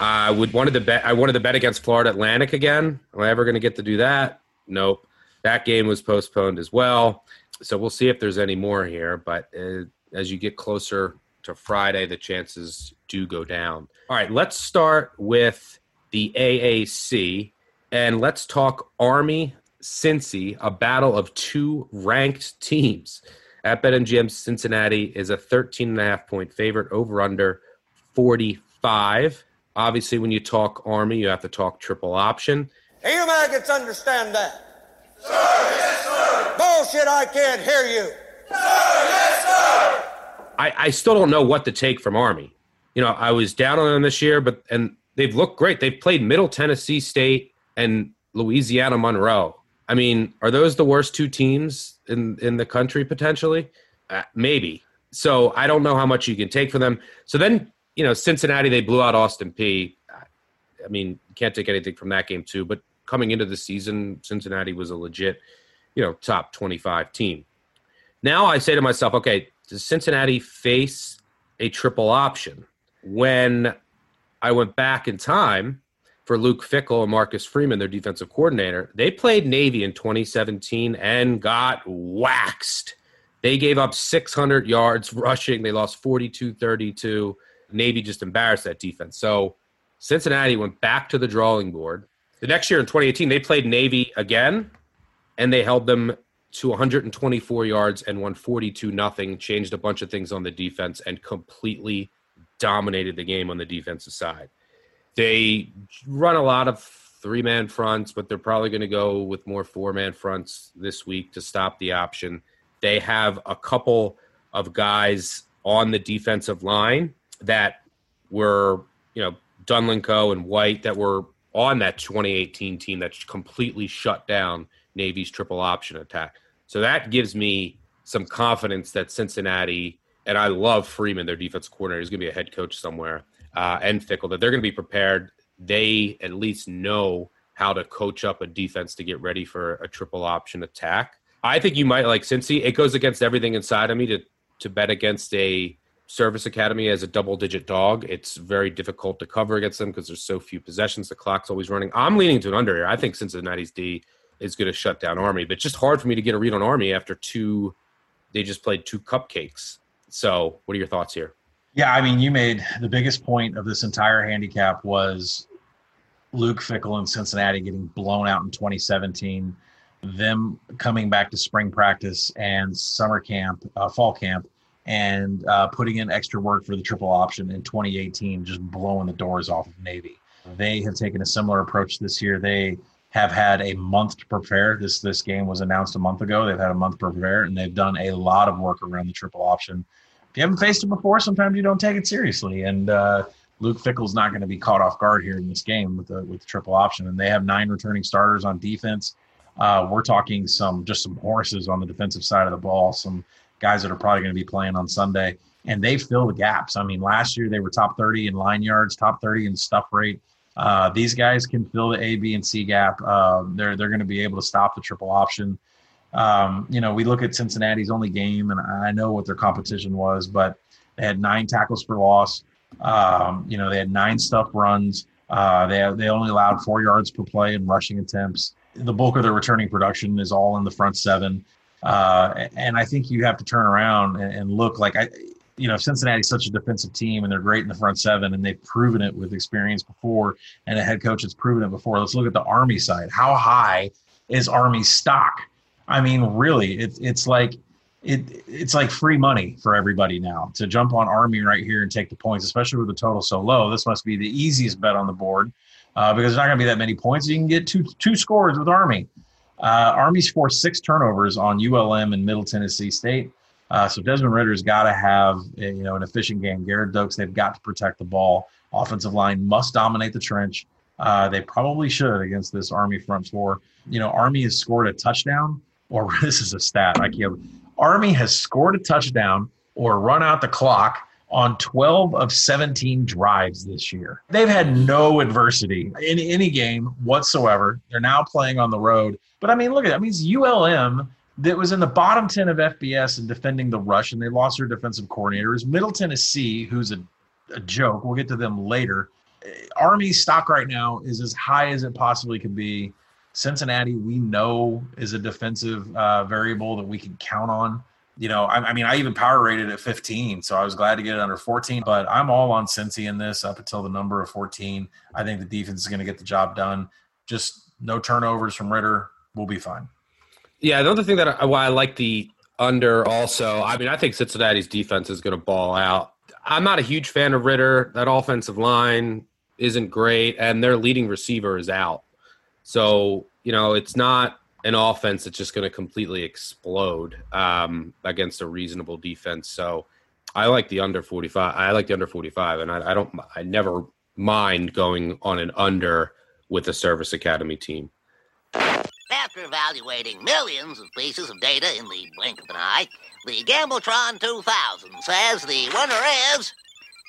I would wanted to bet. I wanted to bet against Florida Atlantic again. Am I ever going to get to do that? Nope. That game was postponed as well. So we'll see if there's any more here. But uh, as you get closer to Friday, the chances do go down. All right, let's start with the AAC and let's talk Army Cincy, a battle of two ranked teams. At BetMGM, Cincinnati is a 13 and a half point favorite over under 45. Obviously, when you talk Army, you have to talk triple option. You maggots understand that? Sir, yes, sir. Bullshit, I can't hear you. Sir, yes, sir. I, I still don't know what to take from Army. You know, I was down on them this year, but and they've looked great. They've played Middle Tennessee State and Louisiana Monroe. I mean, are those the worst two teams in in the country potentially? Uh, maybe. So I don't know how much you can take for them. So then you know, Cincinnati, they blew out Austin Peay. I mean, can't take anything from that game, too. But coming into the season, Cincinnati was a legit, you know, top 25 team. Now I say to myself, okay, does Cincinnati face a triple option? When I went back in time for Luke Fickell and Marcus Freeman, their defensive coordinator, they played Navy in 2017 and got waxed. They gave up 600 yards rushing. They lost 42 32. Navy just embarrassed that defense. So Cincinnati went back to the drawing board. The next year in 2018, they played Navy again, and they held them to 124 yards and won 42 nothing. Changed a bunch of things on the defense and completely dominated the game on the defensive side. They run a lot of three man fronts, but they're probably going to go with more four man fronts this week to stop the option. They have a couple of guys on the defensive line that were, you know, Dunlenko and White that were on that 2018 team that completely shut down Navy's triple option attack. So that gives me some confidence that Cincinnati, and I love Freeman, their defense coordinator, is going to be a head coach somewhere, uh, and Fickell that they're going to be prepared. They at least know how to coach up a defense to get ready for a triple option attack. I think you might like Cincy. It goes against everything inside of me to to bet against a service academy as a double digit dog. It's very difficult to cover against them because there's so few possessions. The clock's always running. I'm leaning to an under here. I think Cincinnati's D is going to shut down Army, but it's just hard for me to get a read on Army after two. They just played two cupcakes. So, what are your thoughts here? Yeah, I mean, you made the biggest point of this entire handicap was Luke Fickell and Cincinnati getting blown out in 2017 them coming back to spring practice and summer camp, uh, fall camp, and uh, putting in extra work for the triple option in 2018, just blowing the doors off of Navy. They have taken a similar approach this year. They have had a month to prepare. This this game was announced a month ago. They've had a month to prepare, and they've done a lot of work around the triple option. If you haven't faced it before, sometimes you don't take it seriously. And uh, Luke Fickell's not going to be caught off guard here in this game with the with the triple option. And they have nine returning starters on defense. Uh, we're talking some just some horses on the defensive side of the ball, some guys that are probably going to be playing on Sunday, and they fill the gaps. I mean, last year they were top 30 in line yards, top 30 in stuff rate. Uh, these guys can fill the A, B, and C gap. Uh, they're they're going to be able to stop the triple option. Um, you know, we look at Cincinnati's only game, and I know what their competition was, but they had nine tackles for loss. Um, you know, they had nine stuff runs. Uh, they they only allowed four yards per play in rushing attempts the bulk of their returning production is all in the front seven. Uh, and I think you have to turn around and, and look like I, you know, Cincinnati's such a defensive team and they're great in the front seven and they've proven it with experience before and a head coach has proven it before. Let's look at the Army side. How high is Army stock? I mean, really, it, it's like it it's like free money for everybody now to jump on Army right here and take the points, especially with the total so low. This must be the easiest bet on the board uh, because there's not going to be that many points. You can get two two scores with Army. Uh, Army's forced six turnovers on ULM and Middle Tennessee State. Uh, so Desmond Ridder's got to have a, you know an efficient game. Gerrid Doaks, they've got to protect the ball. Offensive line must dominate the trench. Uh, they probably should against this Army front four. You know, Army has scored a touchdown, or this is a stat I can't. Army has scored a touchdown or run out the clock on 12 of 17 drives this year. They've had no adversity in any game whatsoever. They're now playing on the road. But I mean, look at that. That means ULM that was in the bottom 10 of FBS and defending the rush, and they lost their defensive coordinator. Is Middle Tennessee, who's a, a joke. We'll get to them later. Army stock right now is as high as it possibly could be. Cincinnati, we know, is a defensive uh, variable that we can count on you know, I, I, mean, I even power rated at 15, so I was glad to get it under 14. But I'm all on Cincy in this up until the number of 14. I think the defense is going to get the job done. Just no turnovers from Ridder. We'll be fine. Yeah, another thing that I, why I like the under also. I mean, I think Cincinnati's defense is going to ball out. I'm not a huge fan of Ridder. That offensive line isn't great, and their leading receiver is out. So you know, it's not an offense that's just going to completely explode um, against a reasonable defense. So I like the under 45. I like the under 45, and I, I don't. I never mind going on an under with a service academy team. After evaluating millions of pieces of data in the blink of an eye, the Gambletron 2000 says the winner is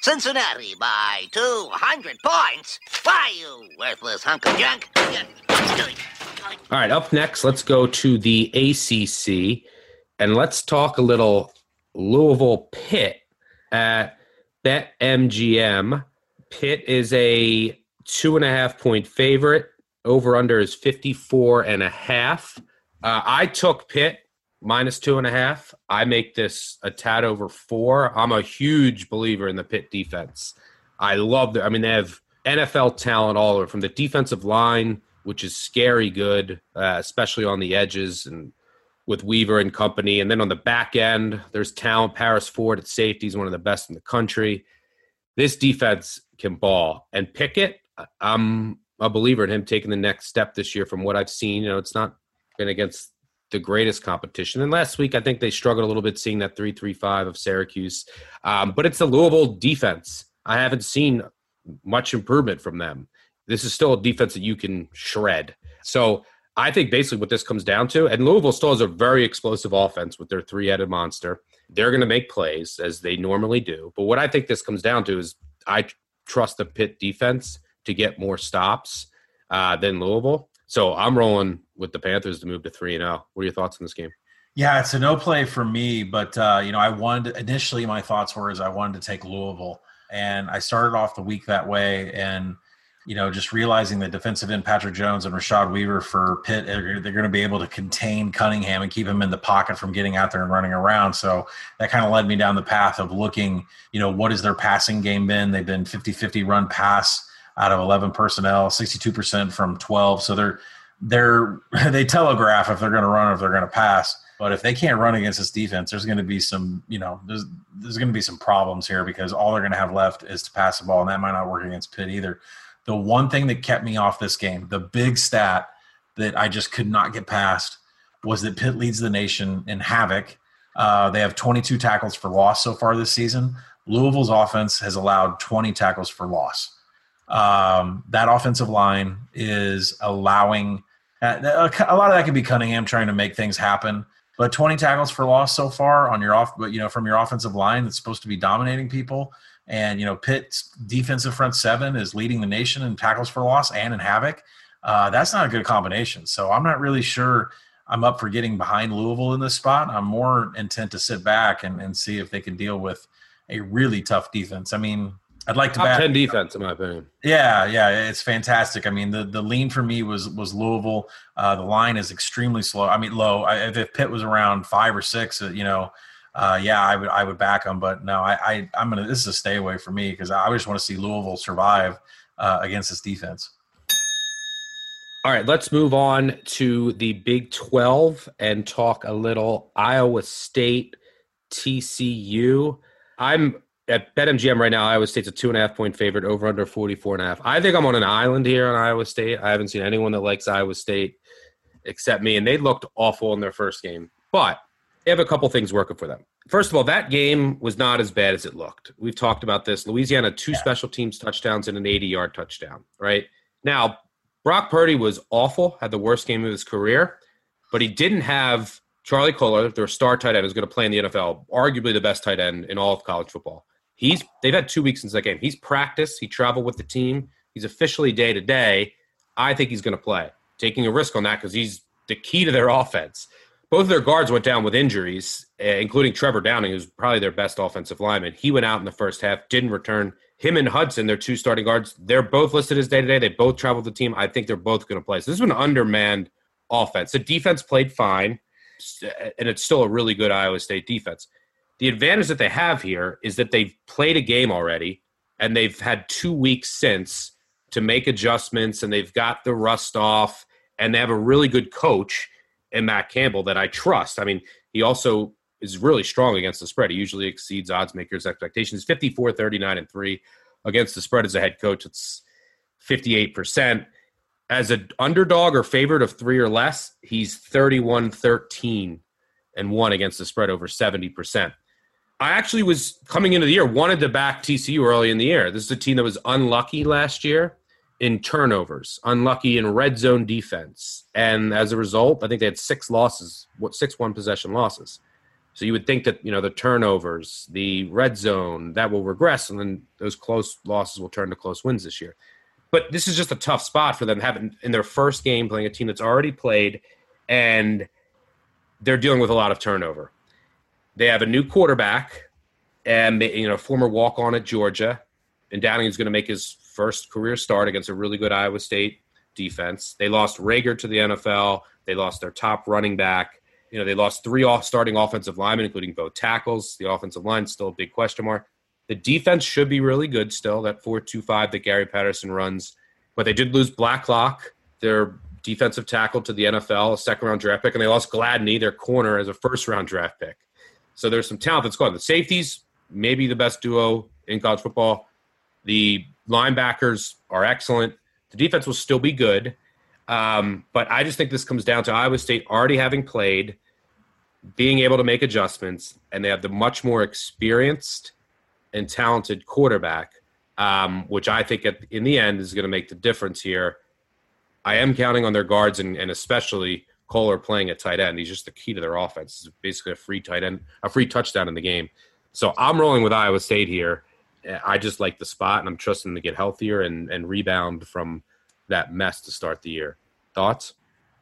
Cincinnati by 200 points. Why, you worthless hunk of junk? All right, up next, let's go to the ACC and let's talk a little Louisville Pitt at BetMGM. Pitt is a two and a half point favorite. Over under is 54 and a half. Uh, I took Pitt minus two and a half. I make this a tad over four. I'm a huge believer in the Pitt defense. I love the. I mean, they have NFL talent all over from the defensive line, which is scary good, uh, especially on the edges and with Weaver and company. And then on the back end, there's talent. Paris Ford at safety is one of the best in the country. This defense can ball. And Pickett, I'm a believer in him taking the next step this year from what I've seen. You know, it's not been against the greatest competition. And last week, I think they struggled a little bit seeing that 3 3 5 of Syracuse. Um, but it's the Louisville defense. I haven't seen much improvement from them. This is still a defense that you can shred. So I think basically what this comes down to, and Louisville still has a very explosive offense with their three headed monster. They're going to make plays as they normally do. But what I think this comes down to is I trust the Pitt defense to get more stops uh, than Louisville. So I'm rolling with the Panthers to move to three and zero. What are your thoughts on this game? Yeah, it's a no play for me, but uh, you know, I wanted initially my thoughts were is I wanted to take Louisville, and I started off the week that way, and you know, just realizing the defensive end Patrick Jones and Rashad Weaver for Pitt, they're, they're going to be able to contain Cunningham and keep him in the pocket from getting out there and running around. So that kind of led me down the path of looking, you know, what is their passing game been? They've been 50 50 run pass out of 11 personnel, 62% from 12. So they're, they're, they telegraph if they're going to run or if they're going to pass. But if they can't run against this defense, there's going to be some, you know, there's there's going to be some problems here because all they're going to have left is to pass the ball, and that might not work against Pitt either. The one thing that kept me off this game, the big stat that I just could not get past, was that Pitt leads the nation in havoc. Uh, they have 22 tackles for loss so far this season. Louisville's offense has allowed 20 tackles for loss um, that offensive line is allowing uh, a lot of that could be Cunningham trying to make things happen. But 20 tackles for loss so far on your off, but you know from your offensive line that's supposed to be dominating people. And you know Pitt's defensive front seven is leading the nation in tackles for loss and in havoc. Uh, that's not a good combination. So I'm not really sure I'm up for getting behind Louisville in this spot. I'm more intent to sit back and, and see if they can deal with a really tough defense. I mean, I'd like to top back, ten defense in my opinion. Yeah, yeah, it's fantastic. I mean, the the lean for me was was Louisville. Uh, the line is extremely slow. I mean, low. I, if Pitt was around five or six, uh, you know, uh, yeah, I would I would back them. But no, I, I am gonna. This is a stay away for me because I just want to see Louisville survive uh, against this defense. All right, let's move on to the Big 12 and talk a little Iowa State TCU. I'm at BetMGM right now, Iowa State's a two and a half point favorite, over under 44 and a half. I think I'm on an island here on Iowa State. I haven't seen anyone that likes Iowa State except me, and they looked awful in their first game. But they have a couple things working for them. First of all, that game was not as bad as it looked. We've talked about this. Louisiana, two yeah. special teams touchdowns and an 80 yard touchdown, right? Now, Brock Purdy was awful, had the worst game of his career, but he didn't have Charlie Kolar, their star tight end, who's going to play in the NFL, arguably the best tight end in all of college football. He's they've had two weeks since that game. He's practiced. He traveled with the team. He's officially day to day. I think he's going to play, taking a risk on that because he's the key to their offense. Both of their guards went down with injuries, eh, including Trevor Downing, who's probably their best offensive lineman. He went out in the first half, didn't return. Him and Hudson, their two starting guards, they're both listed as day to day. They both traveled the team. I think they're both going to play. So this is an undermanned offense. The defense played fine, and it's still a really good Iowa State defense. The advantage that they have here is that they've played a game already and they've had two weeks since to make adjustments and they've got the rust off and they have a really good coach in Matt Campbell that I trust. I mean, he also is really strong against the spread. He usually exceeds odds makers' expectations. 54, 39, and 3 against the spread as a head coach. It's 58%. As an underdog or favorite of three or less, he's 31, 13, and 1 against the spread over 70%. I actually was coming into the year wanted to back TCU early in the year. This is a team that was unlucky last year in turnovers, unlucky in red zone defense, and as a result, I think they had six losses, what six one possession losses. So you would think that you know the turnovers, the red zone, that will regress, and then those close losses will turn to close wins this year. But this is just a tough spot for them having in their first game playing a team that's already played, and they're dealing with a lot of turnover. They have a new quarterback, and you know, former walk on at Georgia, and Downing is going to make his first career start against a really good Iowa State defense. They lost Reagor to the NFL. They lost their top running back, You know, they lost three off starting offensive linemen, including both tackles. The offensive line still a big question mark. The defense should be really good still, that 4 2 5 that Gary Patterson runs. But they did lose Blacklock, their defensive tackle to the NFL, a second round draft pick, and they lost Gladney, their corner, as a first round draft pick. So there's some talent that's gone. The safeties, maybe the best duo in college football. The linebackers are excellent. The defense will still be good. Um, but I just think this comes down to Iowa State already having played, being able to make adjustments, and they have the much more experienced and talented quarterback, um, which I think at, in the end is going to make the difference here. I am counting on their guards and, and especially Kolar playing at tight end. He's just the key to their offense. It's basically a free tight end, a free touchdown in the game. So I'm rolling with Iowa State here. I just like the spot, and I'm trusting to get healthier and, and rebound from that mess to start the year. Thoughts?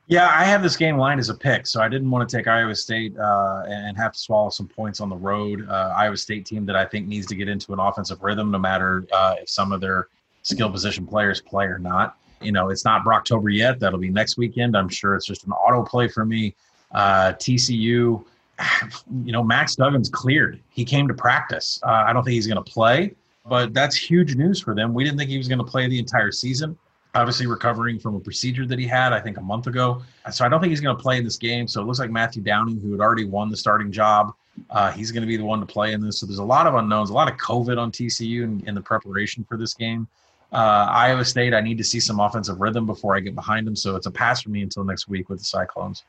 Yeah, I have this game lined as a pick, so I didn't want to take Iowa State uh, and have to swallow some points on the road. Uh, Iowa State team that I think needs to get into an offensive rhythm, no matter uh, if some of their skill position players play or not. You know, it's not Brocktober yet. That'll be next weekend. I'm sure it's just an auto play for me. Uh, TCU, you know, Max Duggan's cleared. He came to practice. Uh, I don't think he's going to play, but that's huge news for them. We didn't think he was going to play the entire season obviously recovering from a procedure that he had, I think, a month ago. So I don't think he's going to play in this game. So it looks like Matthew Downing, who had already won the starting job, uh, he's going to be the one to play in this. So there's a lot of unknowns, a lot of COVID on TCU in, in the preparation for this game. Uh, Iowa State, I need to see some offensive rhythm before I get behind them. So it's a pass for me until next week with the Cyclones.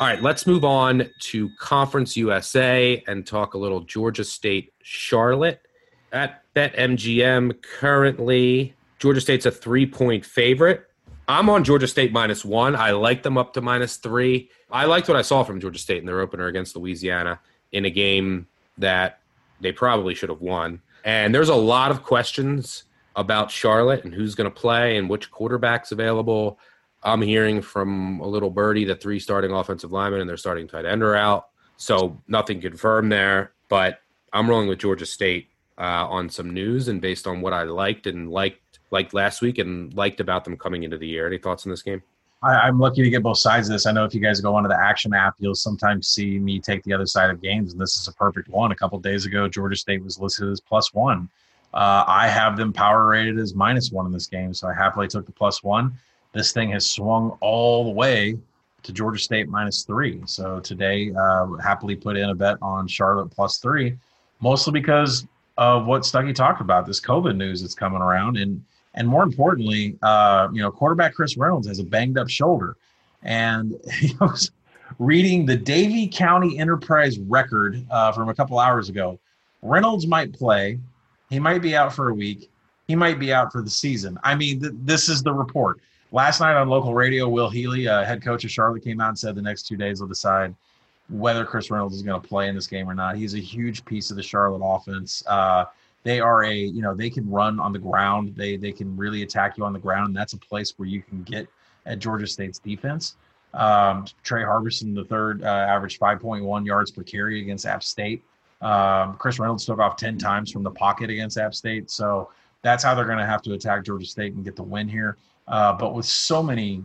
All right, let's move on to Conference USA and talk a little Georgia State Charlotte. At BetMGM currently Georgia State's a three point favorite. I'm on Georgia State minus one. I like them up to minus three. I liked what I saw from Georgia State in their opener against Louisiana in a game that they probably should have won. And there's a lot of questions about Charlotte and who's going to play and which quarterback's available. I'm hearing from a little birdie that three starting offensive linemen and their starting tight end are out. So nothing confirmed there, but I'm rolling with Georgia State uh, on some news and based on what I liked and liked liked last week and liked about them coming into the year. Any thoughts on this game? I, am lucky to get both sides of this. I know if you guys go onto the Action app, you'll sometimes see me take the other side of games, and this is a perfect one. A couple days ago, Georgia State was listed as plus one. Uh, I have them power rated as minus one in this game, so I happily took the plus one. This thing has swung all the way to Georgia State minus three. So today, uh, happily put in a bet on Charlotte plus three, mostly because of what Stuckey talked about, this COVID news that's coming around. And and more importantly, uh, you know, quarterback Chris Reynolds has a banged up shoulder. And he was reading the Davie County Enterprise record uh, from a couple hours ago. Reynolds might play. He might be out for a week. He might be out for the season. I mean, th- this is the report. Last night on local radio, Will Healy, uh, head coach of Charlotte, came out and said the next two days will decide whether Chris Reynolds is going to play in this game or not. He's a huge piece of the Charlotte offense. Uh, they are a you know they can run on the ground. They they can really attack you on the ground and that's a place where you can get at georgia state's defense. Um, tre harbison the third uh, averaged 5.1 yards per carry against app state. Um, chris reynolds took off 10 times from the pocket against app state. So that's how they're going to have to attack georgia state and get the win here uh, but with so many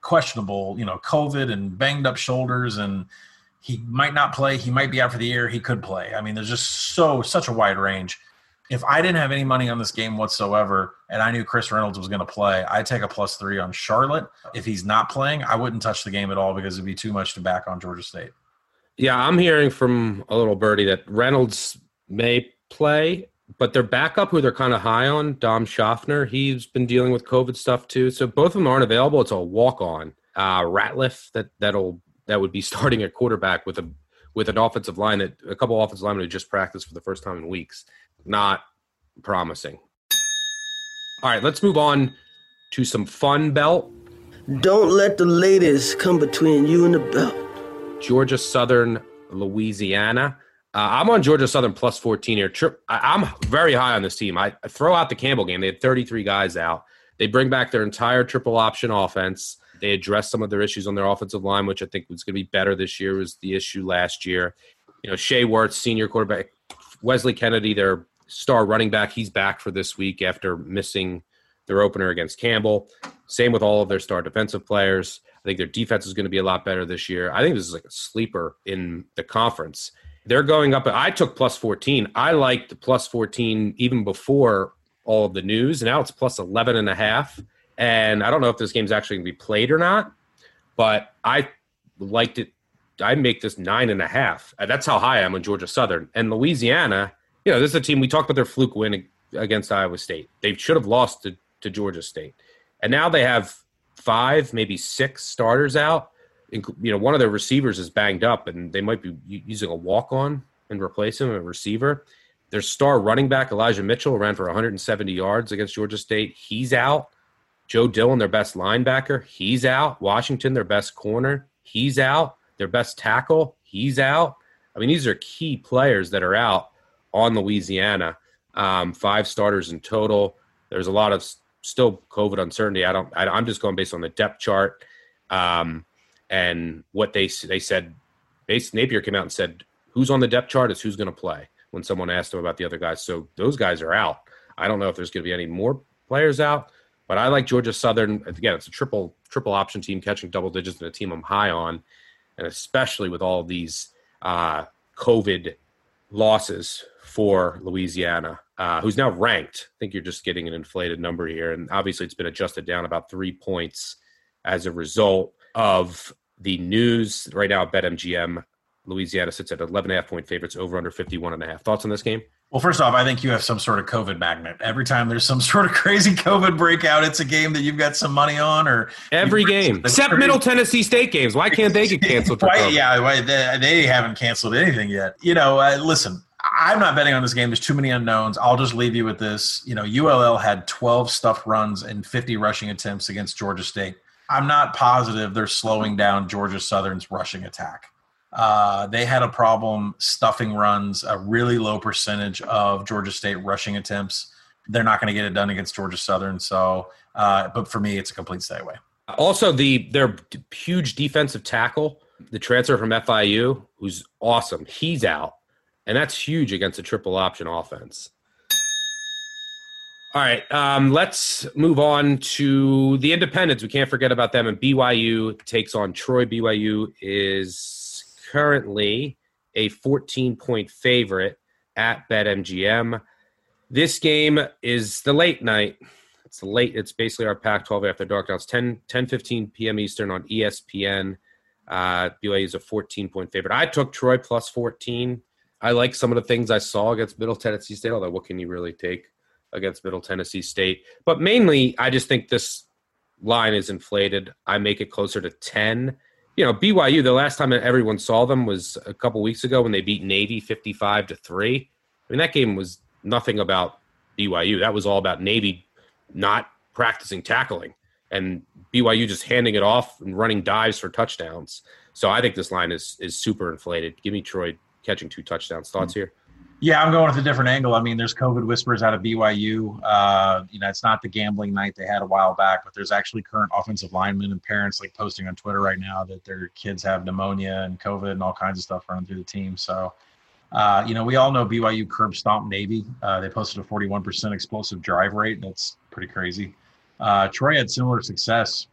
questionable you know covid and banged up shoulders and he might not play he might be out for the year he could play i mean there's just so such a wide range if I didn't have any money on this game whatsoever and I knew Chris Reynolds was going to play, I'd take a plus three on Charlotte. If he's not playing, I wouldn't touch the game at all because it'd be too much to back on Georgia State. Yeah, I'm hearing from a little birdie that Reynolds may play, but their backup, who they're kind of high on, Dom Schaffner, he's been dealing with COVID stuff too. So both of them aren't available. It's a walk on. Uh, Ratliff that that'll that would be starting at quarterback with a with an offensive line that a couple offensive linemen who just practiced for the first time in weeks not promising. All right, let's move on to some Sun Belt. Don't let the ladies come between you and the belt. Georgia Southern, Louisiana. Uh, I'm on Georgia Southern plus 14 here. I'm very high on this team. I throw out the Campbell game. They had 33 guys out. They bring back their entire triple option offense. They address some of their issues on their offensive line, which I think was going to be better this year. Was the issue last year? You know, Shai Werts, senior quarterback, Wesley Kennedy, their star running back, he's back for this week after missing their opener against Campbell. Same with all of their star defensive players. I think their defense is going to be a lot better this year. I think this is like a sleeper in the conference. They're going up. I took plus 14. I liked the plus 14 even before all of the news. Now it's plus 11 and a half. And I don't know if this game's actually going to be played or not, but I liked it. I make this nine and a half. Uh, that's how high I am on Georgia Southern. And Louisiana, you know, this is a team we talked about their fluke win against Iowa State. They should have lost to, to Georgia State. And now they have five, maybe six starters out. You know, one of their receivers is banged up, and they might be using a walk on and replace him, a receiver. Their star running back, Elijah Mitchell, ran for 170 yards against Georgia State. He's out. Joe Dillon, their best linebacker, he's out. Washington, their best corner, he's out. Their best tackle, he's out. I mean, these are key players that are out on Louisiana. Um, five starters in total. There's a lot of still COVID uncertainty. I don't. I, am just going based on the depth chart um, and what they they said. Base Napier came out and said who's on the depth chart is who's going to play. When someone asked him about the other guys, so those guys are out. I don't know if there's going to be any more players out, but I like Georgia Southern. Again, it's a triple triple option team catching double digits and a team I'm high on, and especially with all these uh, COVID losses for Louisiana uh, who's now ranked. I think you're just getting an inflated number here. And obviously, it's been adjusted down about three points as a result of the news. Right now, BetMGM, Louisiana sits at 11 and a half point favorites over under 51 and a half. Thoughts on this game? Well, first off, I think you have some sort of COVID magnet. Every time there's some sort of crazy COVID breakout, it's a game that you've got some money on, or every game except crazy. Middle Tennessee State games. Why can't they get canceled? why, yeah, why, they, they, haven't canceled anything yet. You know, uh, listen, I'm not betting on this game. There's too many unknowns. I'll just leave you with this. You know, ULL had 12 stuffed runs and 50 rushing attempts against Georgia State. I'm not positive they're slowing down Georgia Southern's rushing attack. Uh, they had a problem stuffing runs, a really low percentage of Georgia State rushing attempts. They're not going to get it done against Georgia Southern. So, uh, but for me, it's a complete stay away. Also, the their huge defensive tackle, the transfer from FIU, who's awesome. He's out and that's huge against a triple option offense. All right, um, let's move on to the Independents. We can't forget about them. And BYU takes on Troy. BYU is currently a 14 point favorite at BetMGM. This game is the late night. It's late. It's basically our Pac 12 after dark. Now it's 10, 10 15 p.m. Eastern on ESPN. Uh, BYU is a 14 point favorite. I took Troy plus 14. I like some of the things I saw against Middle Tennessee State, although what can you really take against Middle Tennessee State? But mainly, I just think this line is inflated. I make it closer to 10. You know, BYU, the last time everyone saw them was a couple weeks ago when they beat Navy 55 to 3. I mean, that game was nothing about BYU. That was all about Navy not practicing tackling and BYU just handing it off and running dives for touchdowns. So I think this line is is super inflated. Give me Troy catching two touchdowns. Thoughts mm-hmm. here? Yeah, I'm going with a different angle. I mean, there's COVID whispers out of BYU. Uh, you know, it's not the gambling night they had a while back, but there's actually current offensive linemen and parents like posting on Twitter right now that their kids have pneumonia and COVID and all kinds of stuff running through the team. So, uh, you know, we all know BYU curb stomp Navy. Uh, they posted a 41% explosive drive rate. That's pretty crazy. Uh, Troy had similar success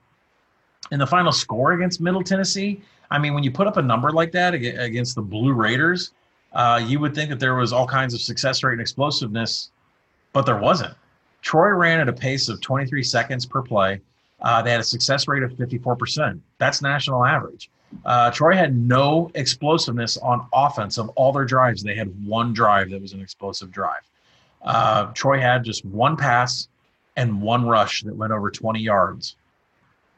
in the final score against Middle Tennessee. I mean, when you put up a number like that against the Blue Raiders, uh, you would think that there was all kinds of success rate and explosiveness, but there wasn't. Troy ran at a pace of 23 seconds per play. Uh, they had a success rate of 54%. That's national average. Uh, Troy had no explosiveness on offense of all their drives. They had one drive that was an explosive drive. Uh, Troy had just one pass and one rush that went over 20 yards.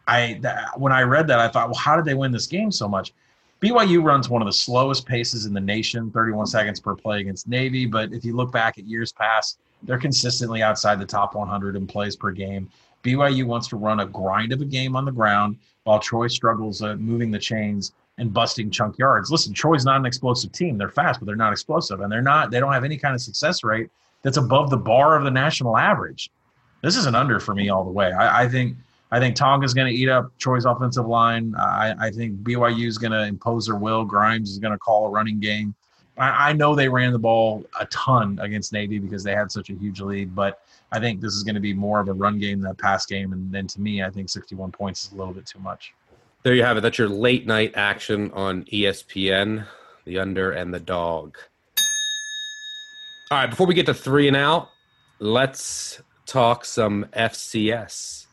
I that, when I read that, I thought, well, how did they win this game so much? BYU runs one of the slowest paces in the nation, 31 seconds per play against Navy. But if you look back at years past, they're consistently outside the top 100 in plays per game. BYU wants to run a grind of a game on the ground while Troy struggles uh, moving the chains and busting chunk yards. Listen, Troy's not an explosive team. They're fast, but they're not explosive, and they're not. They don't have any kind of success rate that's above the bar of the national average. This is an under for me all the way. I, I think I think Tonga's going to eat up Troy's offensive line. I, I think BYU is going to impose their will. Grimes is going to call a running game. I, I, know they ran the ball a ton against Navy because they had such a huge lead, but I think this is going to be more of a run game than a pass game. And then to me, I think 61 points is a little bit too much. There you have it. That's your late night action on ESPN, the under and the dog. All right, before we get to three and out, let's talk some FCS.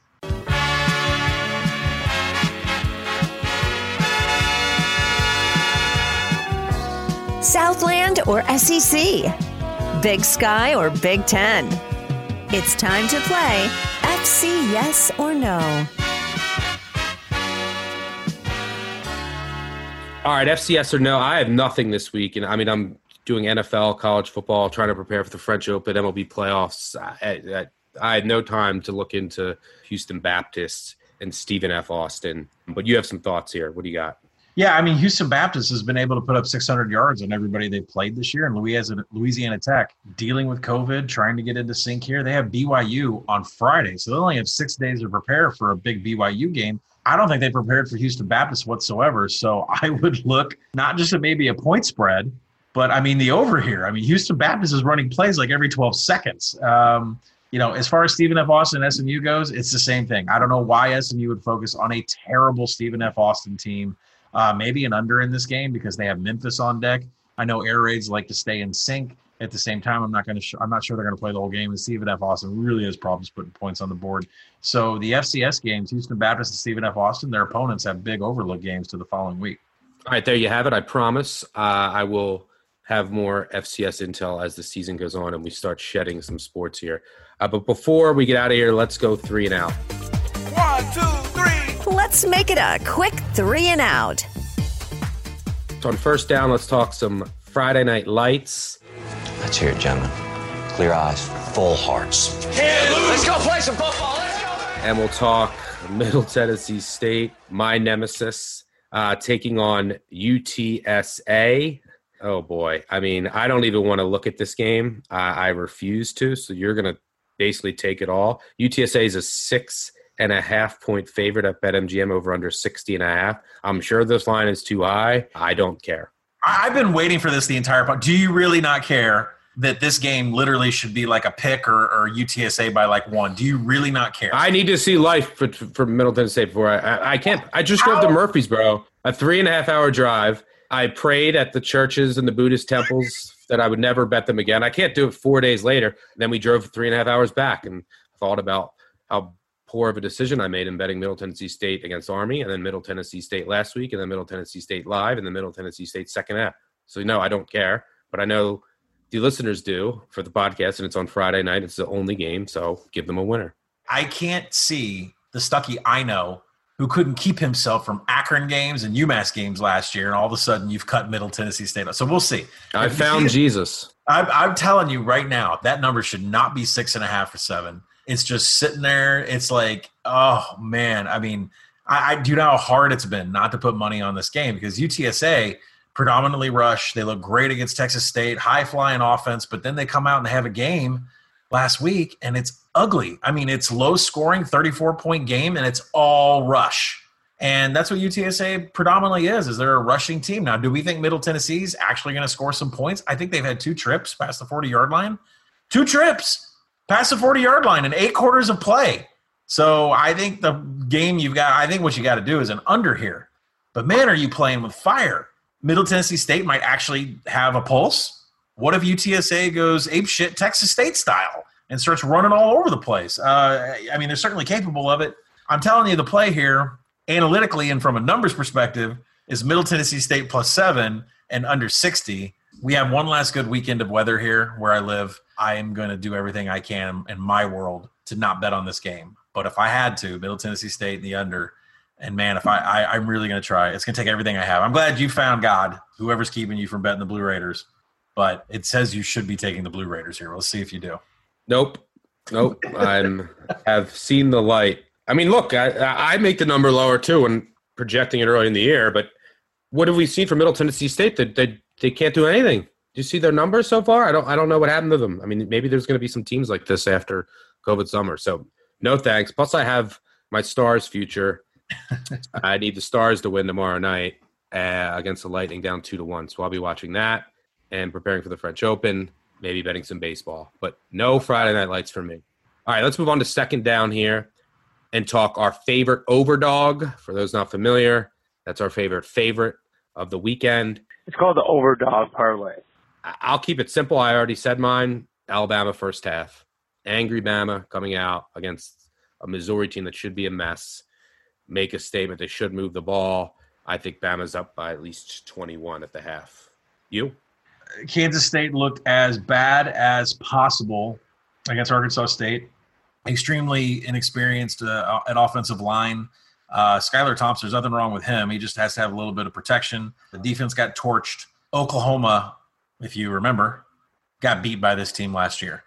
Southland or SEC? Big Sky or Big Ten? It's time to play FC Yes or No. All right, FCS or no, I have nothing this week. And I mean, I'm doing NFL, college football, trying to prepare for the French Open, MLB playoffs. I, I, I had no time to look into Houston Baptist and Stephen F. Austin. But you have some thoughts here. What do you got? Yeah, I mean, Houston Baptist has been able to put up 600 yards on everybody they've played this year, and Louisiana, Louisiana Tech dealing with COVID, trying to get into sync here. They have BYU on Friday, so they only have six days to prepare for a big BYU game. I don't think they prepared for Houston Baptist whatsoever. So I would look not just at maybe a point spread, but I mean the over here. I mean Houston Baptist is running plays like every 12 seconds. Um, you know, as far as Stephen F. Austin SMU goes, it's the same thing. I don't know why SMU would focus on a terrible Stephen F. Austin team. Uh, maybe an under in this game because they have Memphis on deck. I know air raids like to stay in sync. At the same time, I'm not going to. Sh- I'm not sure they're going to play the whole game. And Stephen F. Austin really has problems putting points on the board. So the FCS games, Houston Baptist and Stephen F. Austin, their opponents have big overlook games to the following week. All right, there you have it. I promise uh, I will have more FCS intel as the season goes on and we start shedding some sports here. Uh, but before we get out of here, let's go three and out. One, two, three. Let's make it a quick three and out. So on first down, let's talk some Friday Night Lights. Let's hear it, gentlemen. Clear eyes, full hearts. Let's go play some football. Let's go. And we'll talk Middle Tennessee State, my nemesis, uh, taking on UTSA. Oh boy. I mean, I don't even want to look at this game. Uh, I refuse to. So you're going to basically take it all. UTSA is a six and a half point favorite at BetMGM over under 60 and a half. I'm sure this line is too high. I don't care. I've been waiting for this the entire. Do you really not care that this game literally should be like a pick or, or UTSA by like one? Do you really not care? I need to see life for, for Middle Tennessee before I, I, I can't. I just drove to Murfreesboro, a three and a half hour drive. I prayed at the churches and the Buddhist temples that I would never bet them again. I can't do it four days later. Then we drove three and a half hours back and thought about how poor of a decision I made in betting Middle Tennessee State against Army, and then Middle Tennessee State last week, and then Middle Tennessee State live, and then Middle Tennessee State second half. So no, I don't care, but I know the listeners do for the podcast, and it's on Friday night. It's the only game, so give them a winner. I can't see the Stuckey I know who couldn't keep himself from Akron games and UMass games last year, and all of a sudden you've cut Middle Tennessee State. Up. So we'll see. I found Jesus. I'm, I'm telling you right now, that number should not be six and a half or seven. It's just sitting there. It's like, oh man. I mean, I, I do know how hard it's been not to put money on this game because UTSA predominantly rush. They look great against Texas State, high flying offense, but then they come out and have a game last week and it's ugly. I mean, it's low scoring, 34 point game, and it's all rush. And that's what UTSA predominantly is, is they're a rushing team. Now, do we think Middle Tennessee's actually going to score some points? I think they've had two trips past the 40 yard line. Two trips past the 40 yard line in eight quarters of play. So I think the game you've got, I think what you got to do is an under here. But man, are you playing with fire? Middle Tennessee State might actually have a pulse. What if UTSA goes ape shit Texas State style and starts running all over the place? Uh, I mean, they're certainly capable of it. I'm telling you, the play here, analytically and from a numbers perspective, is Middle Tennessee State plus seven and under 60. We have one last good weekend of weather here where I live. I am going to do everything I can in my world to not bet on this game. But if I had to, Middle Tennessee State in the under, and man, if I, I I'm really going to try. It's going to take everything I have. I'm glad you found God, whoever's keeping you from betting the Blue Raiders. But it says you should be taking the Blue Raiders here. Let's see if you do. Nope, nope. I'm have seen the light. I mean, look, I, I make the number lower too and projecting it early in the year. But what have we seen from Middle Tennessee State that they they can't do anything? Do you see their numbers so far? I don't I don't know what happened to them. I mean, maybe there's going to be some teams like this after COVID summer. So no thanks. Plus, I have my Stars future. I need the Stars to win tomorrow night uh, against the Lightning down two to one. So I'll be watching that and preparing for the French Open, maybe betting some baseball. But no Friday Night Lights for me. All right, let's move on to second down here. and talk our favorite overdog. For those not familiar, that's our favorite favorite of the weekend. It's called the overdog parlay. I'll keep it simple. I already said mine. Alabama first half. Angry Bama coming out against a Missouri team that should be a mess. Make a statement. They should move the ball. I think Bama's up by at least 21 at the half. You? Kansas State looked as bad as possible against Arkansas State. Extremely inexperienced uh, at offensive line. Uh, Skylar Thompson, there's nothing wrong with him. He just has to have a little bit of protection. The defense got torched. Oklahoma, if you remember, got beat by this team last year,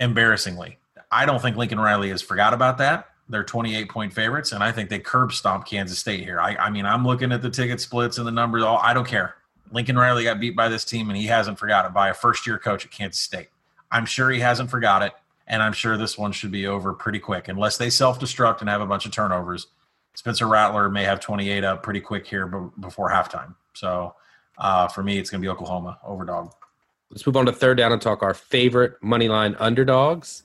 embarrassingly. I don't think Lincoln Riley has forgot about that. They're 28 point favorites, and I think they curb stomp Kansas State here. I, I mean, I'm looking at the ticket splits and the numbers. All I don't care. Lincoln Riley got beat by this team, and he hasn't forgot it by a first year coach at Kansas State. I'm sure he hasn't forgot it, and I'm sure this one should be over pretty quick, unless they self destruct and have a bunch of turnovers. Spencer Rattler may have 28 up pretty quick here before halftime. So uh, for me, it's going to be Oklahoma overdog. Let's move on to third down and talk our favorite money line underdogs.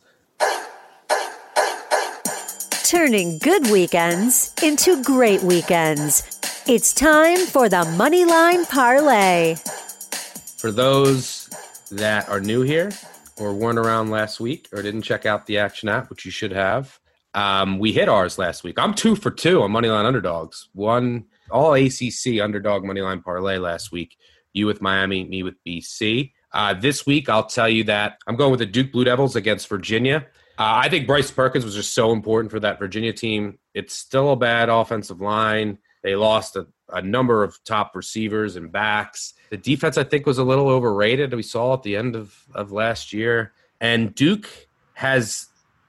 Turning good weekends into great weekends. It's time for the money line parlay. For those that are new here or weren't around last week or didn't check out the action app, which you should have, um, we hit ours last week. I'm two for two on Moneyline Underdogs. One all ACC underdog Moneyline parlay last week. You with Miami, me with BC. Uh, this week, I'll tell you that I'm going with the Duke Blue Devils against Virginia. Uh, I think Bryce Perkins was just so important for that Virginia team. It's still a bad offensive line. They lost a, a number of top receivers and backs. The defense, I think, was a little overrated. We saw at the end of, of last year. And Duke has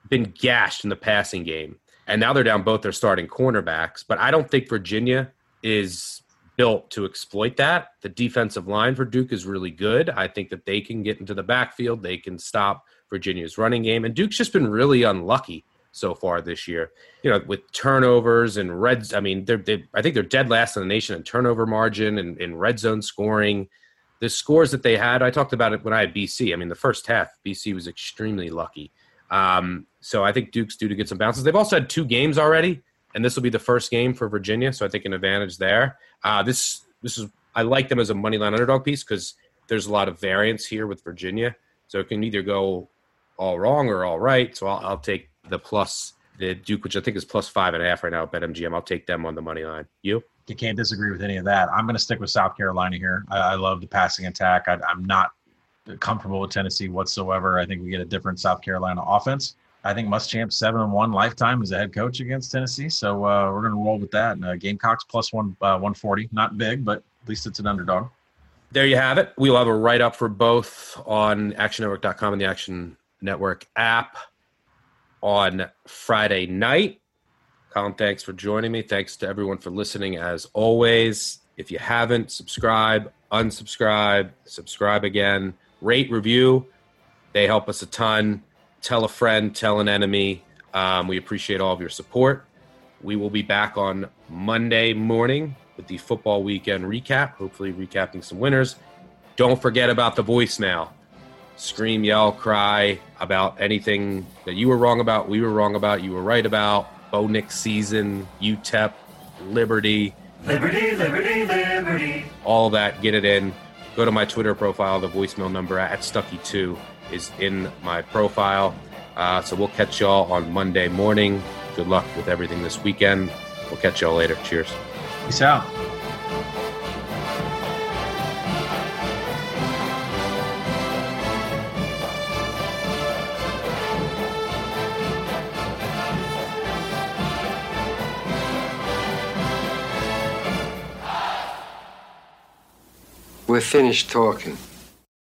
been gashed in the passing game. And now they're down both their starting cornerbacks. But I don't think Virginia is built to exploit that. The defensive line for Duke is really good. I think that they can get into the backfield, they can stop Virginia's running game. And Duke's just been really unlucky so far this year. You know, with turnovers and reds. I mean, they're they, I think they're dead last in the nation in turnover margin and in red zone scoring. The scores that they had, I talked about it when I had BC. I mean, the first half, BC was extremely lucky. Um, so I think Duke's due to get some bounces. They've also had two games already, and this will be the first game for Virginia. So I think an advantage there. Uh, this this is I like them as a money line underdog piece because there's a lot of variance here with Virginia. So it can either go all wrong or all right. So I'll, I'll take the plus the Duke, which I think is plus five and a half right now at BetMGM. I'll take them on the money line. You? You can't disagree with any of that. I'm going to stick with South Carolina here. I, I love the passing attack. I, I'm not comfortable with Tennessee whatsoever. I think we get a different South Carolina offense. I think Muschamp seven and one lifetime as a head coach against Tennessee, so uh, we're going to roll with that. And, uh, Gamecocks plus one uh, one forty, not big, but at least it's an underdog. There you have it. We'll have a write up for both on ActionNetwork.com and the Action Network app on Friday night. Collin, thanks for joining me. Thanks to everyone for listening as always. If you haven't, subscribe, unsubscribe, subscribe again rate, review. They help us a ton. Tell a friend, tell an enemy. Um, we appreciate all of your support. We will be back on Monday morning with the football weekend recap, hopefully, recapping some winners. Don't forget about the voicemail. Scream, yell, cry about anything that you were wrong about, we were wrong about, you were right about. Bo Nix season, UTEP, Liberty. Liberty, liberty, liberty. All that, get it in go to my Twitter profile. The voicemail number at Stuckey2 is in my profile. Uh, so we'll catch y'all on Monday morning. Good luck with everything this weekend. We'll catch y'all later. Cheers. Peace out. We're finished talking.